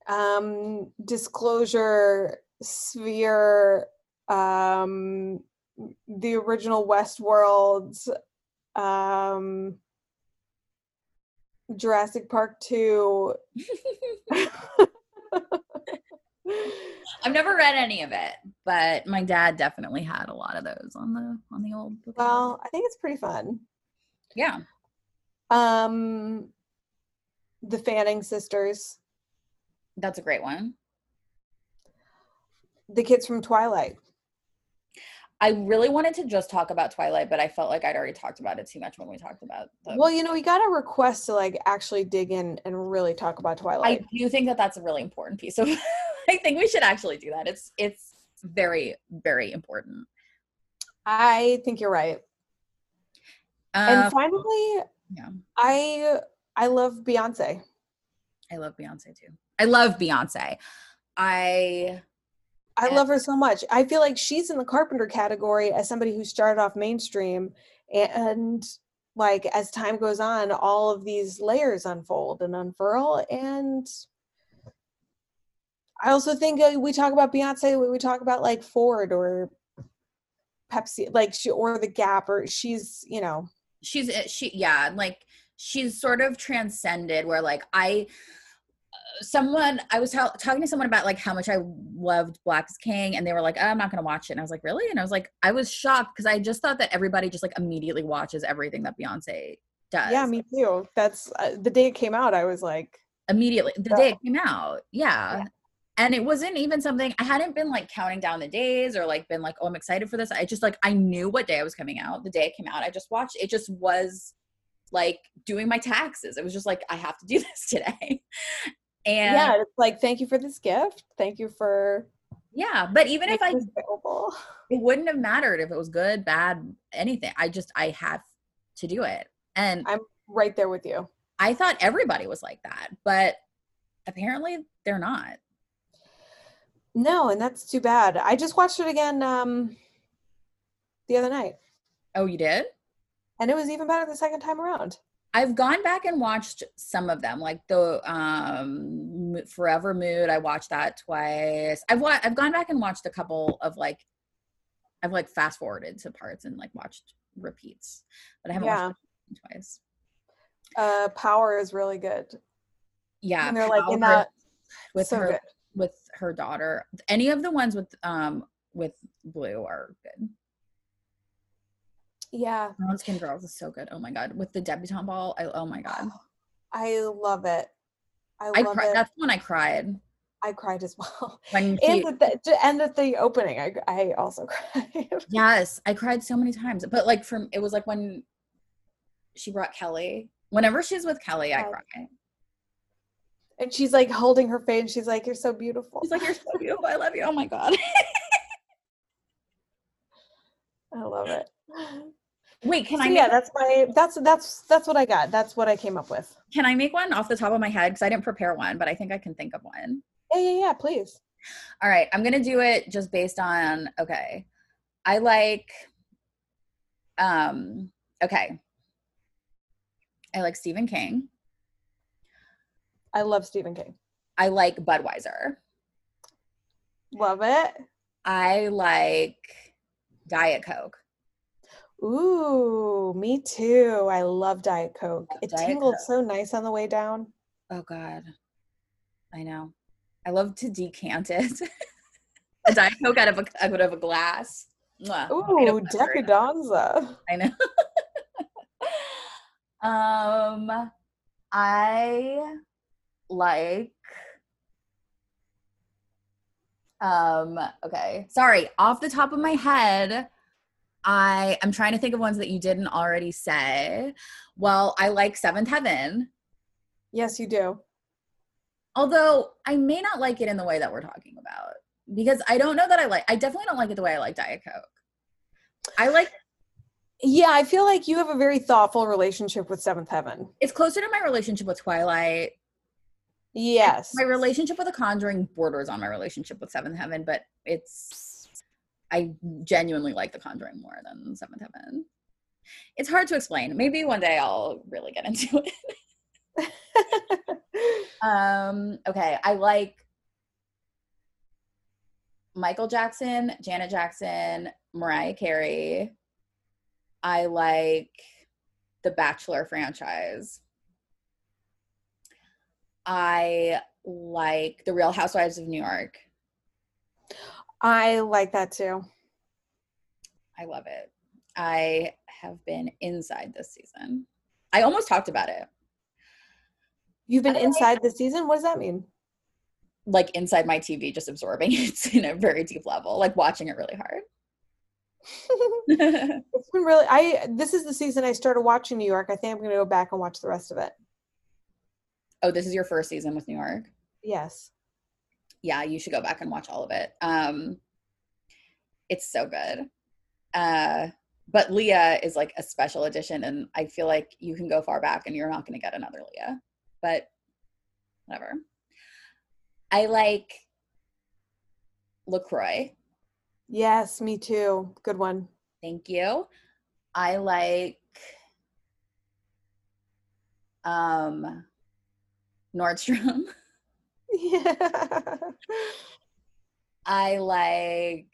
Um, Disclosure, Sphere, um, the original Westworld, um, Jurassic Park 2. <laughs> I've never read any of it, but my dad definitely had a lot of those on the on the old book. well, I think it's pretty fun. yeah. Um, the Fanning sisters, That's a great one. the kids from Twilight. I really wanted to just talk about Twilight, but I felt like I'd already talked about it too much when we talked about the Well, you know, we got a request to like actually dig in and really talk about Twilight. I do think that that's a really important piece of <laughs> I think we should actually do that. It's it's very very important. I think you're right. Um, and finally, yeah. I I love Beyonce. I love Beyonce too. I love Beyonce. I I love her so much. I feel like she's in the carpenter category as somebody who started off mainstream and like as time goes on all of these layers unfold and unfurl and I also think uh, we talk about Beyonce we talk about like Ford or Pepsi like she or the Gap or she's, you know, she's uh, she yeah like she's sort of transcended where like i someone i was tell talking to someone about like how much i loved black is king and they were like oh, i'm not gonna watch it and i was like really and i was like i was shocked because i just thought that everybody just like immediately watches everything that beyonce does yeah, me too. That's uh, the day it came out I was like immediately the day it came out yeah. Yeah. and it wasn't even something i hadn't been like counting down the days or like been like oh i'm excited for this i just like i knew what day i was coming out the day it came out i just watched it just was like doing my taxes it was just like i have to do <laughs> this today and yeah, it's like thank you for this gift. Thank you for Yeah. but even if i available. <laughs> it wouldn't have mattered if it was good bad anything i just i have to do it and I'm right there with you. i thought everybody was like that but apparently they're not No, and that's too bad. I just watched it again um the other night, oh you did and it was even better the second time around. I've gone back and watched some of them, like the um Forever Mood. I watched that twice. I've wa- I've gone back and watched a couple of like I've like fast forwarded to parts and like watched repeats, but I haven't Yeah. watched twice. Uh Power is really good. Yeah, and they're like in that with so her good. with her daughter. Any of the ones with um with Blue are good. Yeah, Brown Skin Girls is so good. Oh my god, with the debutante ball. I, oh my god, <sighs> I love it. I I love cried. it. That's when I cried I cried as well. <laughs> when And he, at the, to end at the opening, I I also <laughs> cried. Yes, I cried so many times. But like from it was like when she brought Kelly. Whenever she's with Kelly, I Oh. cry. and she's like holding her face. She's like, "You're so beautiful." She's like, "You're so beautiful. I love you. Oh my god." <laughs> I love it. Wait, can So I make, yeah, that's my that's that's that's what I got. That's what I came up with. can I make one off the top of my head because I didn't prepare one, but I think I can think of one. Yeah, yeah, yeah. Please. All right, I'm gonna do it just based on okay. I like um okay. I like Stephen King. I love Stephen King. I like Budweiser. Love it. I like Diet Coke. Ooh, me too. I love Diet Coke. Love It Diet tingled Coke. so nice on the way down. Oh God, I know. I love to decant it. <laughs> a Diet Coke out of a out of a glass. Mwah. Ooh, don't remember it. decadanza. I know. <laughs> um, I like. Um. Okay. Sorry. Off the top of my head, I am trying to think of ones that you didn't already say. Well, I like Seventh Heaven, Yes, you do. although I may not like it in the way that we're talking about because I don't know that I like. I definitely don't like it the way I like Diet Coke. I like Yeah, I feel like you have a very thoughtful relationship with Seventh Heaven. it's closer to my relationship with Twilight. Yes. My relationship with The Conjuring borders on my relationship with Seventh Heaven, but it's I genuinely like The Conjuring more than Seventh Heaven. It's hard to explain. Maybe one day I'll really get <laughs> into it. <laughs> Um, okay, I like Michael Jackson, Janet Jackson, Mariah Carey. I like the Bachelor franchise. I like the Real Housewives of New York. I like that too. I love it. I have been inside this season. I almost talked about it. You've been I inside the season? What does that mean? Like inside my TV, just absorbing <laughs> it in a very deep level, like watching it really hard. <laughs> It's been really I this is the season I started watching New York. I think I'm gonna go back and watch the rest of it. oh, this is your first season with New York. Yes. Yeah, you should go back and watch all of it. Um, it's so good. Uh, but Leah is like a special edition, and I feel like you can go far back and you're not going to get another Leah. But whatever. I like Lacroix. Yes, me too. Good one. Thank you. I like um Nordstrom. <laughs> Yeah. <laughs> I like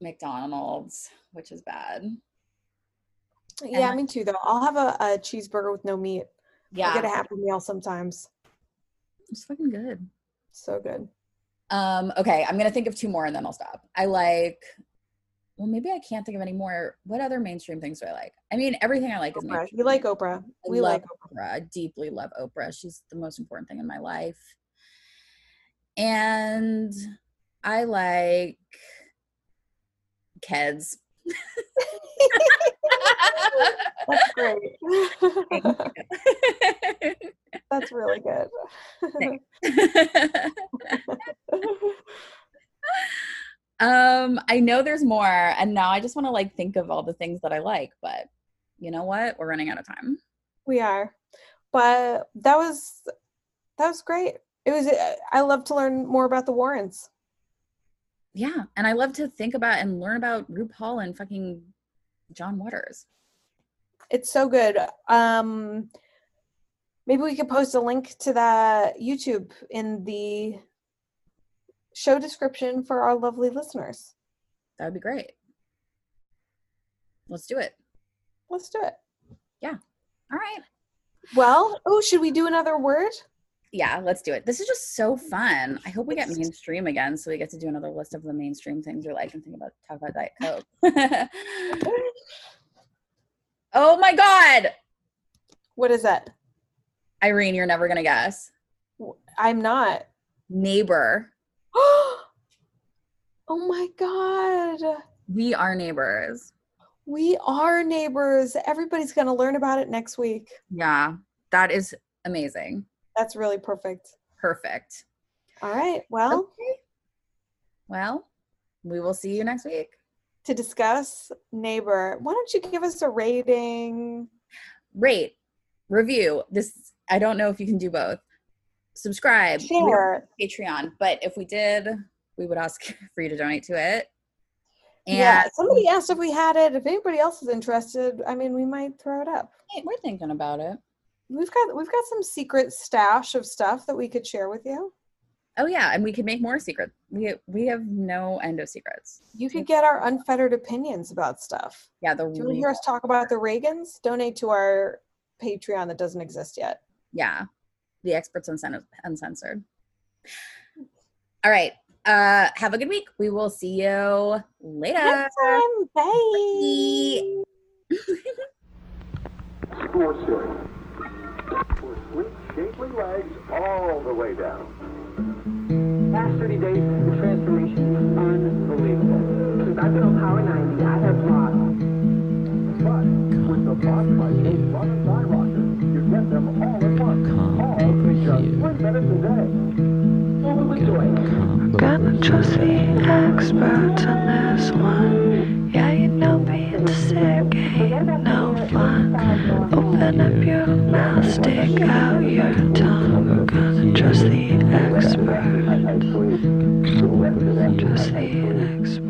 McDonald's, which is bad. yeah, And- me too though. I'll have a, a cheeseburger with no meat. Yeah, I get a happy meal sometimes. it's fucking good. So good. Um, okay, I'm gonna think of two more and then I'll stop. I like well, maybe I can't think of any more. What other mainstream things do I like? I mean, everything I like is Oprah. mainstream. You like Oprah. I We like Oprah. Oprah. I deeply love Oprah. She's the most important thing in my life. And I like kids. <laughs> That's great. <laughs> That's really good. <laughs> um, I know there's more, and now I just want to like think of all the things that I like, but you know what? We're running out of time. we are. But that was that was great. It was uh, I love to learn more about the Warrens. Yeah, and I love to think about and learn about RuPaul and fucking John Waters. It's so good. Um maybe we could post a link to that YouTube in the show description for our lovely listeners. That would be great. Let's do it. Let's do it. Yeah. All right. Well, oh, should we do another word? Yeah, let's do it. This is just so fun. I hope we get mainstream again so we get to do another list of the mainstream things we like and think about talk about Diet Coke. <laughs> oh my god. What is that? Irene, you're never gonna guess. I'm not. Neighbor. <gasps> oh my god. We are neighbors. We are neighbors. Everybody's going to learn about it next week. Yeah, that is amazing. That's really perfect. Perfect. All right. Well, Okay. Well, we will see you next week. to discuss neighbor, why don't you give us a rating? Rate, review. This I don't know if you can do both. Subscribe, we. Patreon. But if we did, we would ask <laughs> for you to donate to it. And yeah, somebody asked if we had it. If anybody else is interested, I mean, we might throw it up. we're thinking about it. We've got we've got some secret stash of stuff that we could share with you. Oh yeah, and we could make more secrets. We we have no end of secrets. You could get our unfettered opinions about stuff. Yeah, the Do you want to hear us talk about the Reagans? Donate to our Patreon that doesn't exist yet. yeah, the experts uncen- uncensored. All right. Uh, have a good week. We will see you later. Next time, bye. Score series. For sweet, shapely legs all the way down. Last 30 days, the transformation is unbelievable. Since I've been on Power 90, I have lost But with the Boss Bicycle All in just three minutes a day. Gonna trust the experts on this one. Yeah, you know being sick ain't no fun. Open up your mouth, stick out your tongue. We're gonna trust the expert. Trust the expert.